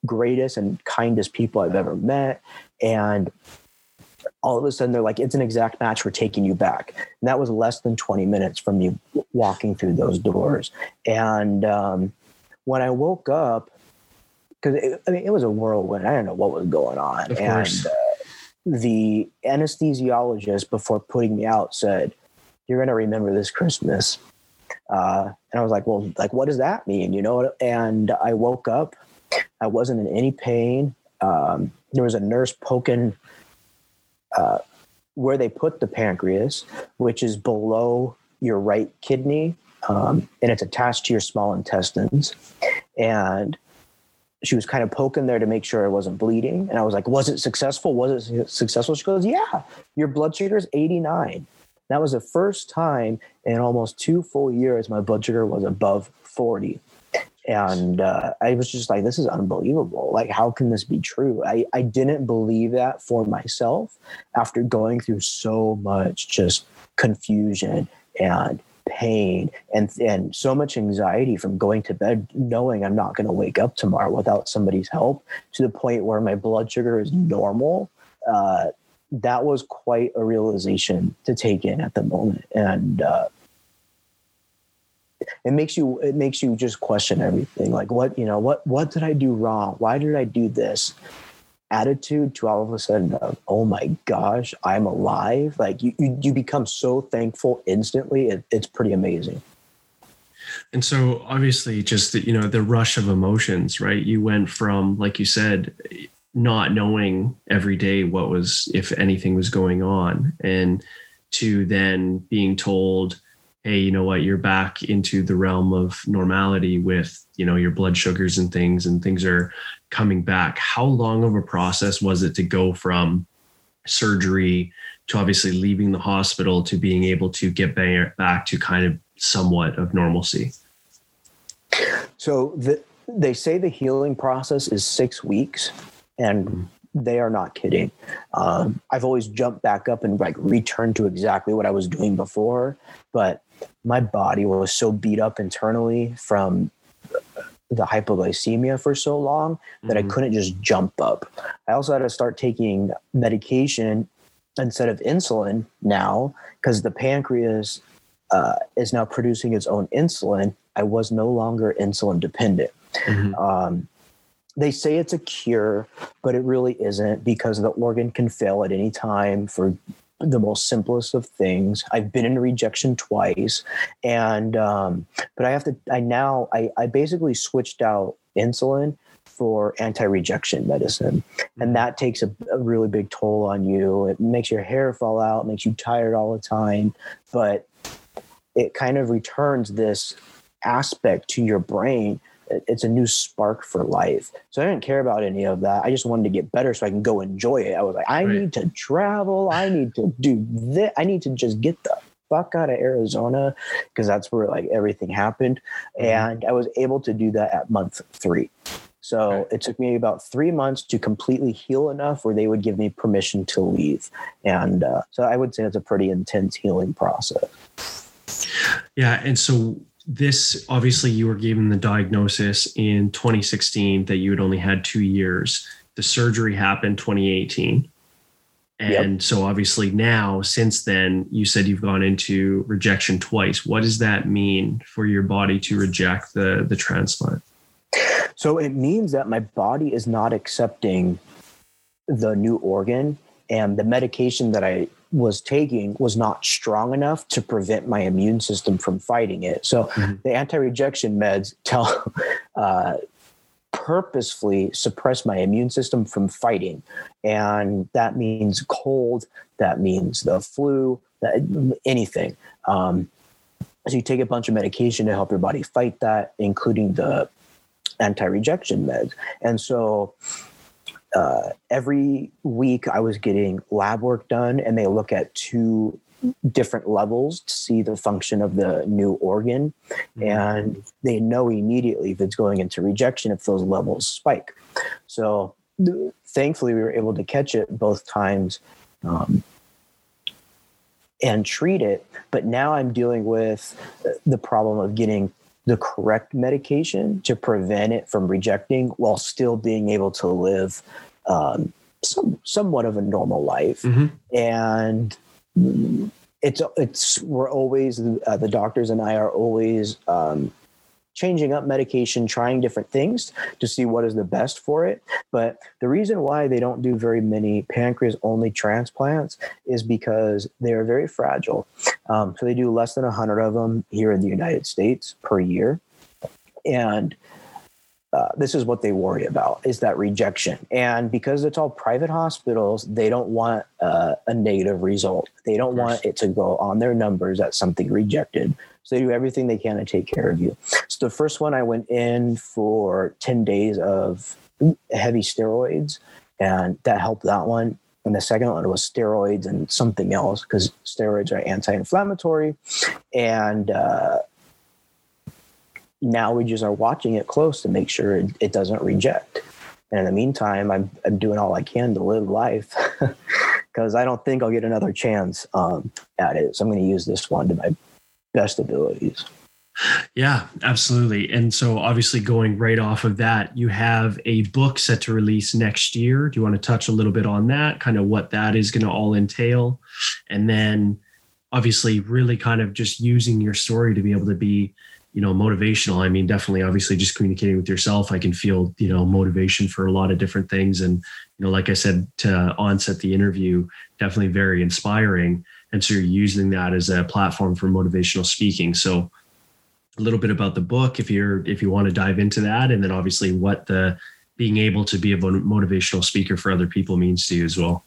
greatest and kindest people I've ever met, and all of a sudden they're like, "It's an exact match. We're taking you back." And that was less than 20 minutes from me walking through those doors. And um, when I woke up, because I mean it was a whirlwind. I don't know what was going on, Of and course. uh, the anesthesiologist before putting me out said, "You're going to remember this Christmas." Uh, and I was like, "Well, like, what does that mean?" You know? And I woke up. I wasn't in any pain. Um, there was a nurse poking uh, where they put the pancreas, which is below your right kidney, um, and it's attached to your small intestines. And she was kind of poking there to make sure I wasn't bleeding. And I was like, "Was it successful? Was it successful?" She goes, "Yeah, your blood sugar is 89." That was the first time in almost two full years my blood sugar was above 40. And uh, I was just like, this is unbelievable. Like, how can this be true? I, I didn't believe that for myself after going through so much just confusion and pain and and so much anxiety from going to bed knowing I'm not going to wake up tomorrow without somebody's help to the point where my blood sugar is normal. Uh, that was quite a realization to take in at the moment, and uh, it makes you it makes you just question everything. Like what you know what what did I do wrong? Why did I do this? attitude to all of a sudden of, oh my gosh i'm alive like you you, you become so thankful instantly it, it's pretty amazing and so obviously just the, you know the rush of emotions right you went from like you said not knowing every day what was if anything was going on and to then being told hey you know what you're back into the realm of normality with you know your blood sugars and things and things are coming back. How long of a process was it to go from surgery to obviously leaving the hospital to being able to get back to kind of somewhat of normalcy? So the, they say the healing process is six weeks and mm-hmm. they are not kidding. Um, i've always jumped back up and like returned to exactly what i was doing before but my body was so beat up internally from the hypoglycemia for so long that mm-hmm. I couldn't just jump up. I also had to start taking medication instead of insulin now because the pancreas uh, is now producing its own insulin. I was no longer insulin dependent. Mm-hmm. Um, they say it's a cure, but it really isn't because the organ can fail at any time for the most simplest of things. I've been in rejection twice, and um, but I have to. I now I I basically switched out insulin for anti-rejection medicine, and mm-hmm. that takes a, a really big toll on you. It makes your hair fall out, makes you tired all the time, but it kind of returns this aspect to your brain it's a new spark for life. So I didn't care about any of that. I just wanted to get better so I can go enjoy it. I was like, I right. need to travel. I need to do this. I need to just get the fuck out of Arizona because that's where like everything happened. Mm-hmm. And I was able to do that at month three. So right. it took me about three months to completely heal enough where they would give me permission to leave. And uh, so I would say it's a pretty intense healing process. Yeah. And so this obviously you were given the diagnosis in 2016 that you had only had two years. The surgery happened 2018. And yep. so obviously now, since then, you said you've gone into rejection twice. What does that mean for your body to reject the, the transplant? So it means that my body is not accepting the new organ and the medication that I was taking was not strong enough to prevent my immune system from fighting it. So mm-hmm. the anti-rejection meds tell uh, purposefully suppress my immune system from fighting, and that means cold. That means the flu. That anything. Um, so you take a bunch of medication to help your body fight that, including the anti-rejection meds, and so uh, every week I was getting lab work done, and they look at two different levels to see the function of the new organ. Mm-hmm. And they know immediately if it's going into rejection if those levels spike. So th- thankfully, we were able to catch it both times. Um, and treat it. But now I'm dealing with the problem of getting the correct medication to prevent it from rejecting while still being able to live um, some, somewhat of a normal life. Mm-hmm. And it's, it's, we're always, uh, the doctors and I are always um, changing up medication, trying different things to see what is the best for it. But the reason why they don't do very many pancreas only transplants is because they are very fragile. Um, so they do less than 100 of them here in the United States per year. And uh, this is what they worry about is that rejection and because it's all private hospitals they don't want uh, a negative result they don't want it to go on their numbers that something rejected so they do everything they can to take care of you so the first one i went in for 10 days of heavy steroids and that helped that one and the second one was steroids and something else because steroids are anti-inflammatory and uh, now we just are watching it close to make sure it, it doesn't reject. And in the meantime, I'm, I'm doing all I can to live life because I don't think I'll get another chance um, at it. So I'm going to use this one to my best abilities. Yeah, absolutely. And so, obviously, going right off of that, you have a book set to release next year. Do you want to touch a little bit on that, kind of what that is going to all entail? And then, obviously, really kind of just using your story to be able to be, you know, motivational. I mean, definitely, obviously, just communicating with yourself, I can feel, you know, motivation for a lot of different things. And, you know, like I said to onset the interview, definitely very inspiring. And so, you're using that as a platform for motivational speaking. So, a little bit about the book if you're if you want to dive into that and then obviously what the being able to be a motivational speaker for other people means to you as well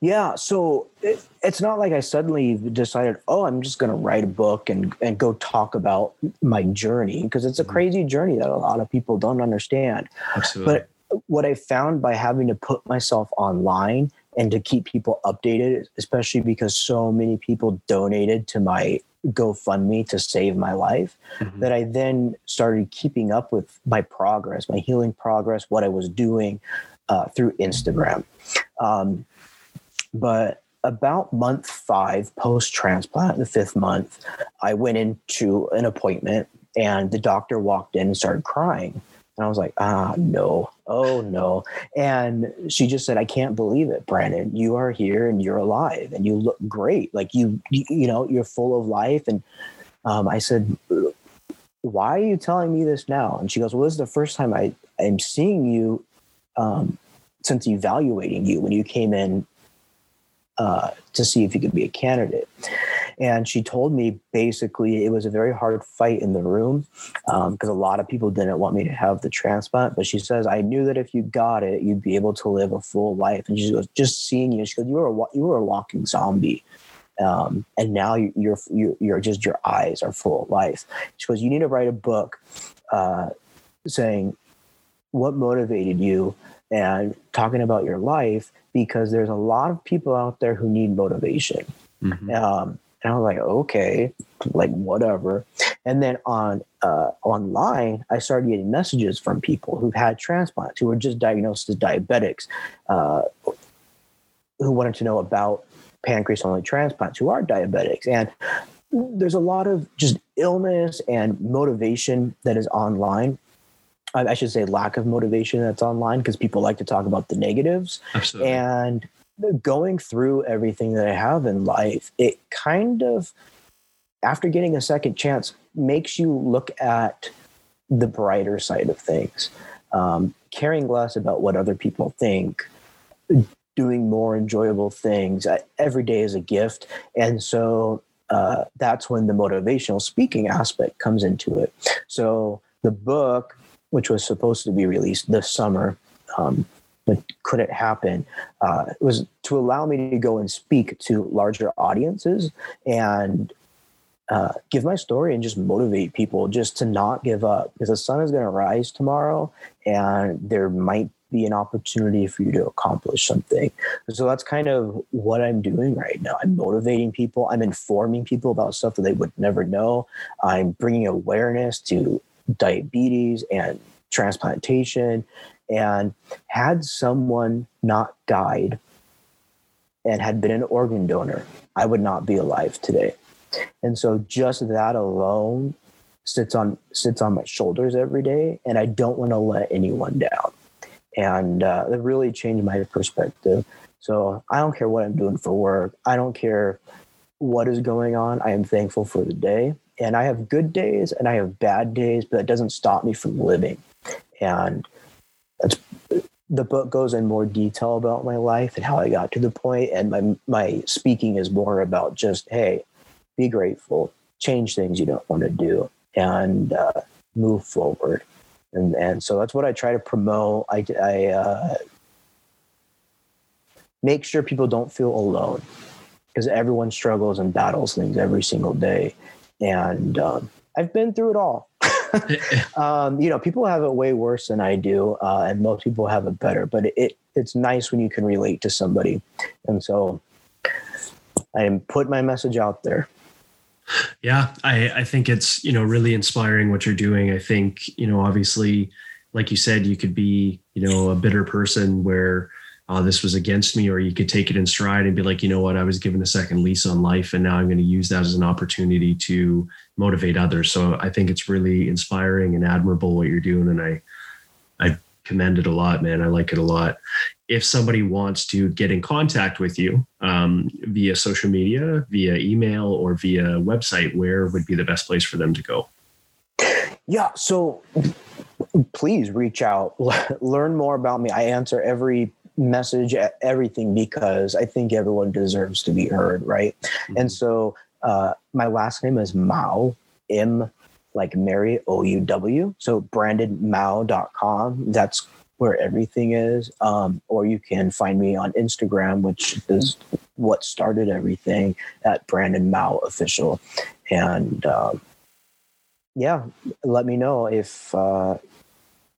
yeah so it, it's not like i suddenly decided oh i'm just going to write a book and and go talk about my journey because it's a mm-hmm. crazy journey that a lot of people don't understand Absolutely. but what i found by having to put myself online and to keep people updated especially because so many people donated to my GoFundMe to save my life mm-hmm. that I then started keeping up with my progress, my healing progress, what I was doing uh, through Instagram. Um, but about month five post transplant, the fifth month, I went into an appointment and the doctor walked in and started crying. And I was like, ah, no, oh no. And she just said, I can't believe it, Brandon. You are here and you're alive and you look great. Like you, you, you know, you're full of life. And um, I said, why are you telling me this now? And she goes, well, this is the first time I am seeing you um, since evaluating you when you came in uh, to see if you could be a candidate. And she told me basically it was a very hard fight in the room because um, a lot of people didn't want me to have the transplant. But she says, I knew that if you got it, you'd be able to live a full life. And she goes, just seeing you, she goes, you were a, you were a walking zombie. Um, and now you're, you're, you're just, your eyes are full of life. She goes, you need to write a book uh, saying what motivated you and talking about your life because there's a lot of people out there who need motivation. Mm-hmm. Um, and I was like, okay, like whatever. And then on uh, online, I started getting messages from people who've had transplants, who were just diagnosed as diabetics, uh, who wanted to know about pancreas only transplants, who are diabetics. And there's a lot of just illness and motivation that is online. I should say lack of motivation that's online because people like to talk about the negatives. Absolutely. And going through everything that I have in life, it kind of, after getting a second chance, makes you look at the brighter side of things, um, caring less about what other people think, doing more enjoyable things. Every day is a gift. And so uh, that's when the motivational speaking aspect comes into it. So the book, which was supposed to be released this summer, um, but couldn't happen uh, was to allow me to go and speak to larger audiences and uh, give my story and just motivate people just to not give up because the sun is going to rise tomorrow and there might be an opportunity for you to accomplish something. So that's kind of what I'm doing right now. I'm motivating people, I'm informing people about stuff that they would never know. I'm bringing awareness to diabetes and transplantation and had someone not died and had been an organ donor, I would not be alive today. And so just that alone sits on sits on my shoulders every day, and I don't want to let anyone down. And uh, it really changed my perspective. So I don't care what I'm doing for work. I don't care what is going on. I am thankful for the day. And I have good days and I have bad days, but it doesn't stop me from living. And the book goes in more detail about my life and how I got to the point, and my my speaking is more about just hey, be grateful, change things you don't want to do, and uh, move forward. And and so that's what I try to promote. I I uh, make sure people don't feel alone because everyone struggles and battles things every single day, and um, I've been through it all. um, you know, people have it way worse than I do, uh, and most people have it better. But it, it's nice when you can relate to somebody, and so I put my message out there. Yeah, I, I think it's, you know, really inspiring what you're doing. I think, you know, obviously, like you said, you could be, you know, a bitter person where uh, this was against me, or you could take it in stride and be like, you know what, I was given a second lease on life, and now I'm going to use that as an opportunity to motivate others. So I think it's really inspiring and admirable what you're doing, and I, I commend it a lot, man. I like it a lot. If somebody wants to get in contact with you um, via social media, via email, or via website, where would be the best place for them to go? Yeah, so please reach out, learn more about me. I answer every message everything because I think everyone deserves to be heard, right? Mm-hmm. And so uh, my last name is Mouw, M like Mary, O U W. So brandonmouw.com. That's where everything is. Um, or you can find me on Instagram, which is what started everything at Brandon Mouw Official. And um, yeah, let me know if uh,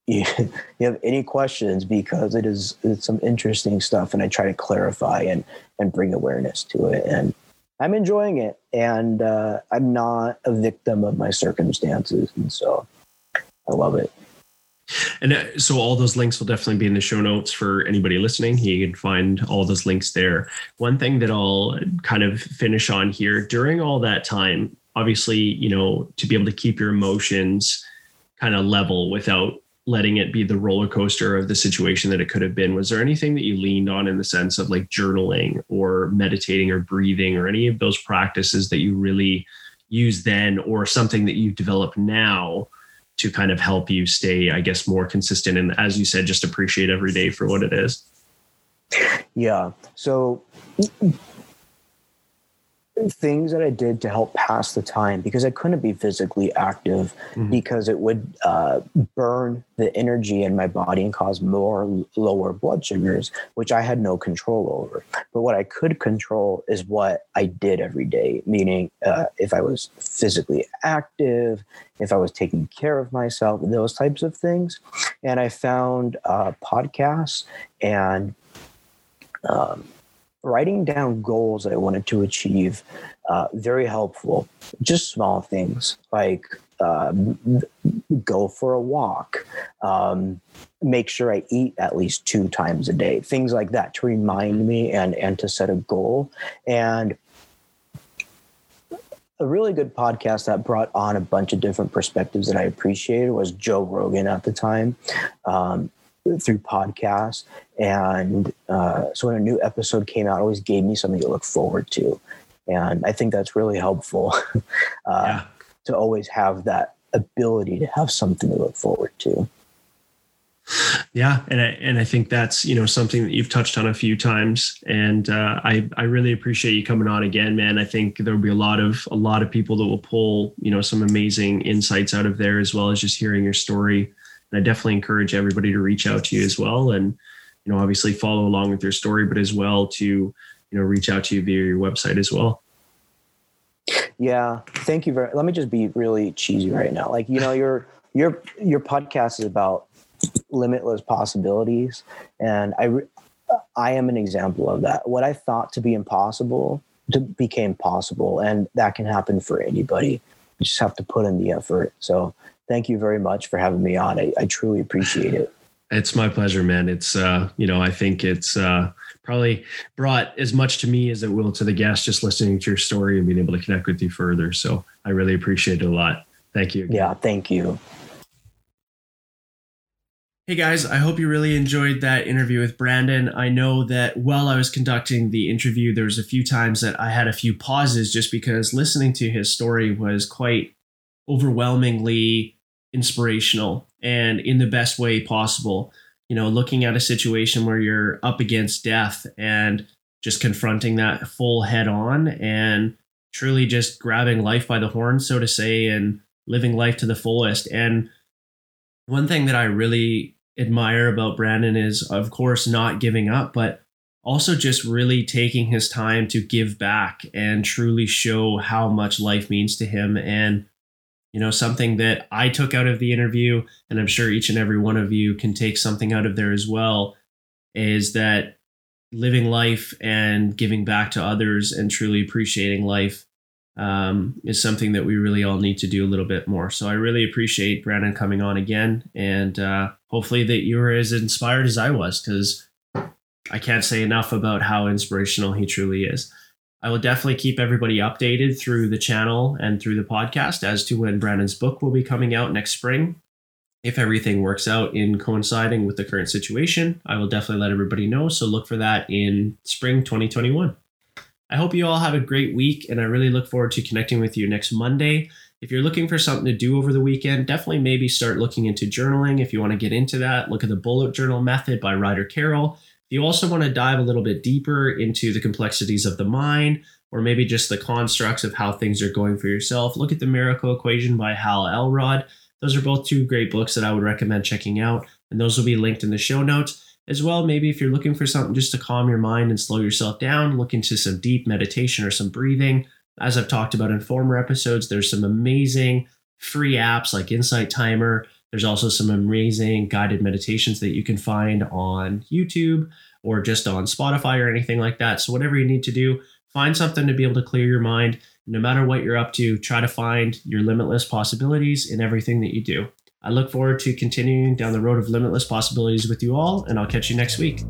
you, you have any questions because it is some interesting stuff and I try to clarify and and bring awareness to it and I'm enjoying it and uh, I'm not a victim of my circumstances and so I love it. And uh, so all those links will definitely be in the show notes for anybody listening. You can find all those links there. One thing that I'll kind of finish on here during all that time, obviously, you know, to be able to keep your emotions kind of level without letting it be the roller coaster of the situation that it could have been. Was there anything that you leaned on in the sense of like journaling or meditating or breathing or any of those practices that you really use then or something that you develop now to kind of help you stay i guess more consistent and as you said just appreciate every day for what it is? Yeah. So things that I did to help pass the time because I couldn't be physically active mm-hmm. because it would uh, burn the energy in my body and cause more lower blood sugars, which I had no control over. But what I could control is what I did every day, meaning uh, if I was physically active, if I was taking care of myself, those types of things. And I found uh, podcasts and um, writing down goals that I wanted to achieve, uh, very helpful. Just small things like uh, go for a walk, um, make sure I eat at least two times a day, things like that to remind me and and to set a goal. And a really good podcast that brought on a bunch of different perspectives that I appreciated was Joe Rogan at the time. Um, through podcasts. And uh, so when a new episode came out, it always gave me something to look forward to. And I think that's really helpful uh, yeah. to always have that ability to have something to look forward to. Yeah, and I and I think that's you know something that you've touched on a few times, and uh, I I really appreciate you coming on again, man. I think there will be a lot of a lot of people that will pull you know some amazing insights out of there, as well as just hearing your story. And I definitely encourage everybody to reach out to you as well. And, you know, obviously follow along with your story, but as well to, you know, reach out to you via your website as well. Yeah. Thank you very let me just be really cheesy right now. Like, you know, your your your podcast is about limitless possibilities. And I I am an example of that. What I thought to be impossible to became possible. And that can happen for anybody. You just have to put in the effort. So thank you very much for having me on. I, I truly appreciate it. It's my pleasure, man. It's uh, you know, I think it's uh probably brought as much to me as it will to the guest just listening to your story and being able to connect with you further. So I really appreciate it a lot. Thank you. Yeah, thank you. Hey guys, I hope you really enjoyed that interview with Brandon. I know that while I was conducting the interview, there was a few times that I had a few pauses just because listening to his story was quite overwhelmingly inspirational and in the best way possible. You know, looking at a situation where you're up against death and just confronting that full head on and truly just grabbing life by the horn, so to say, and living life to the fullest. And one thing that I really admire about Brandon is, of course, not giving up, but also just really taking his time to give back and truly show how much life means to him and you know, something that I took out of the interview, and I'm sure each and every one of you can take something out of there as well, is that living life and giving back to others and truly appreciating life um, is something that we really all need to do a little bit more. So I really appreciate Brandon coming on again, and uh, hopefully that you were as inspired as I was, because I can't say enough about how inspirational he truly is. I will definitely keep everybody updated through the channel and through the podcast as to when Brandon's book will be coming out next spring. If everything works out in coinciding with the current situation, I will definitely let everybody know. So look for that in spring 2021. I hope you all have a great week, and I really look forward to connecting with you next Monday. If you're looking for something to do over the weekend, definitely maybe start looking into journaling. If you want to get into that, look at the bullet journal method by Ryder Carroll. You also want to dive a little bit deeper into the complexities of the mind, or maybe just the constructs of how things are going for yourself, look at the Miracle Equation by Hal Elrod. Those are both two great books that I would recommend checking out, and those will be linked in the show notes. As well, maybe if you're looking for something just to calm your mind and slow yourself down, look into some deep meditation or some breathing. As I've talked about in former episodes, there's some amazing free apps like Insight Timer. There's also some amazing guided meditations that you can find on YouTube or just on Spotify or anything like that. So, whatever you need to do, find something to be able to clear your mind. No matter what you're up to, try to find your limitless possibilities in everything that you do. I look forward to continuing down the road of limitless possibilities with you all, and I'll catch you next week.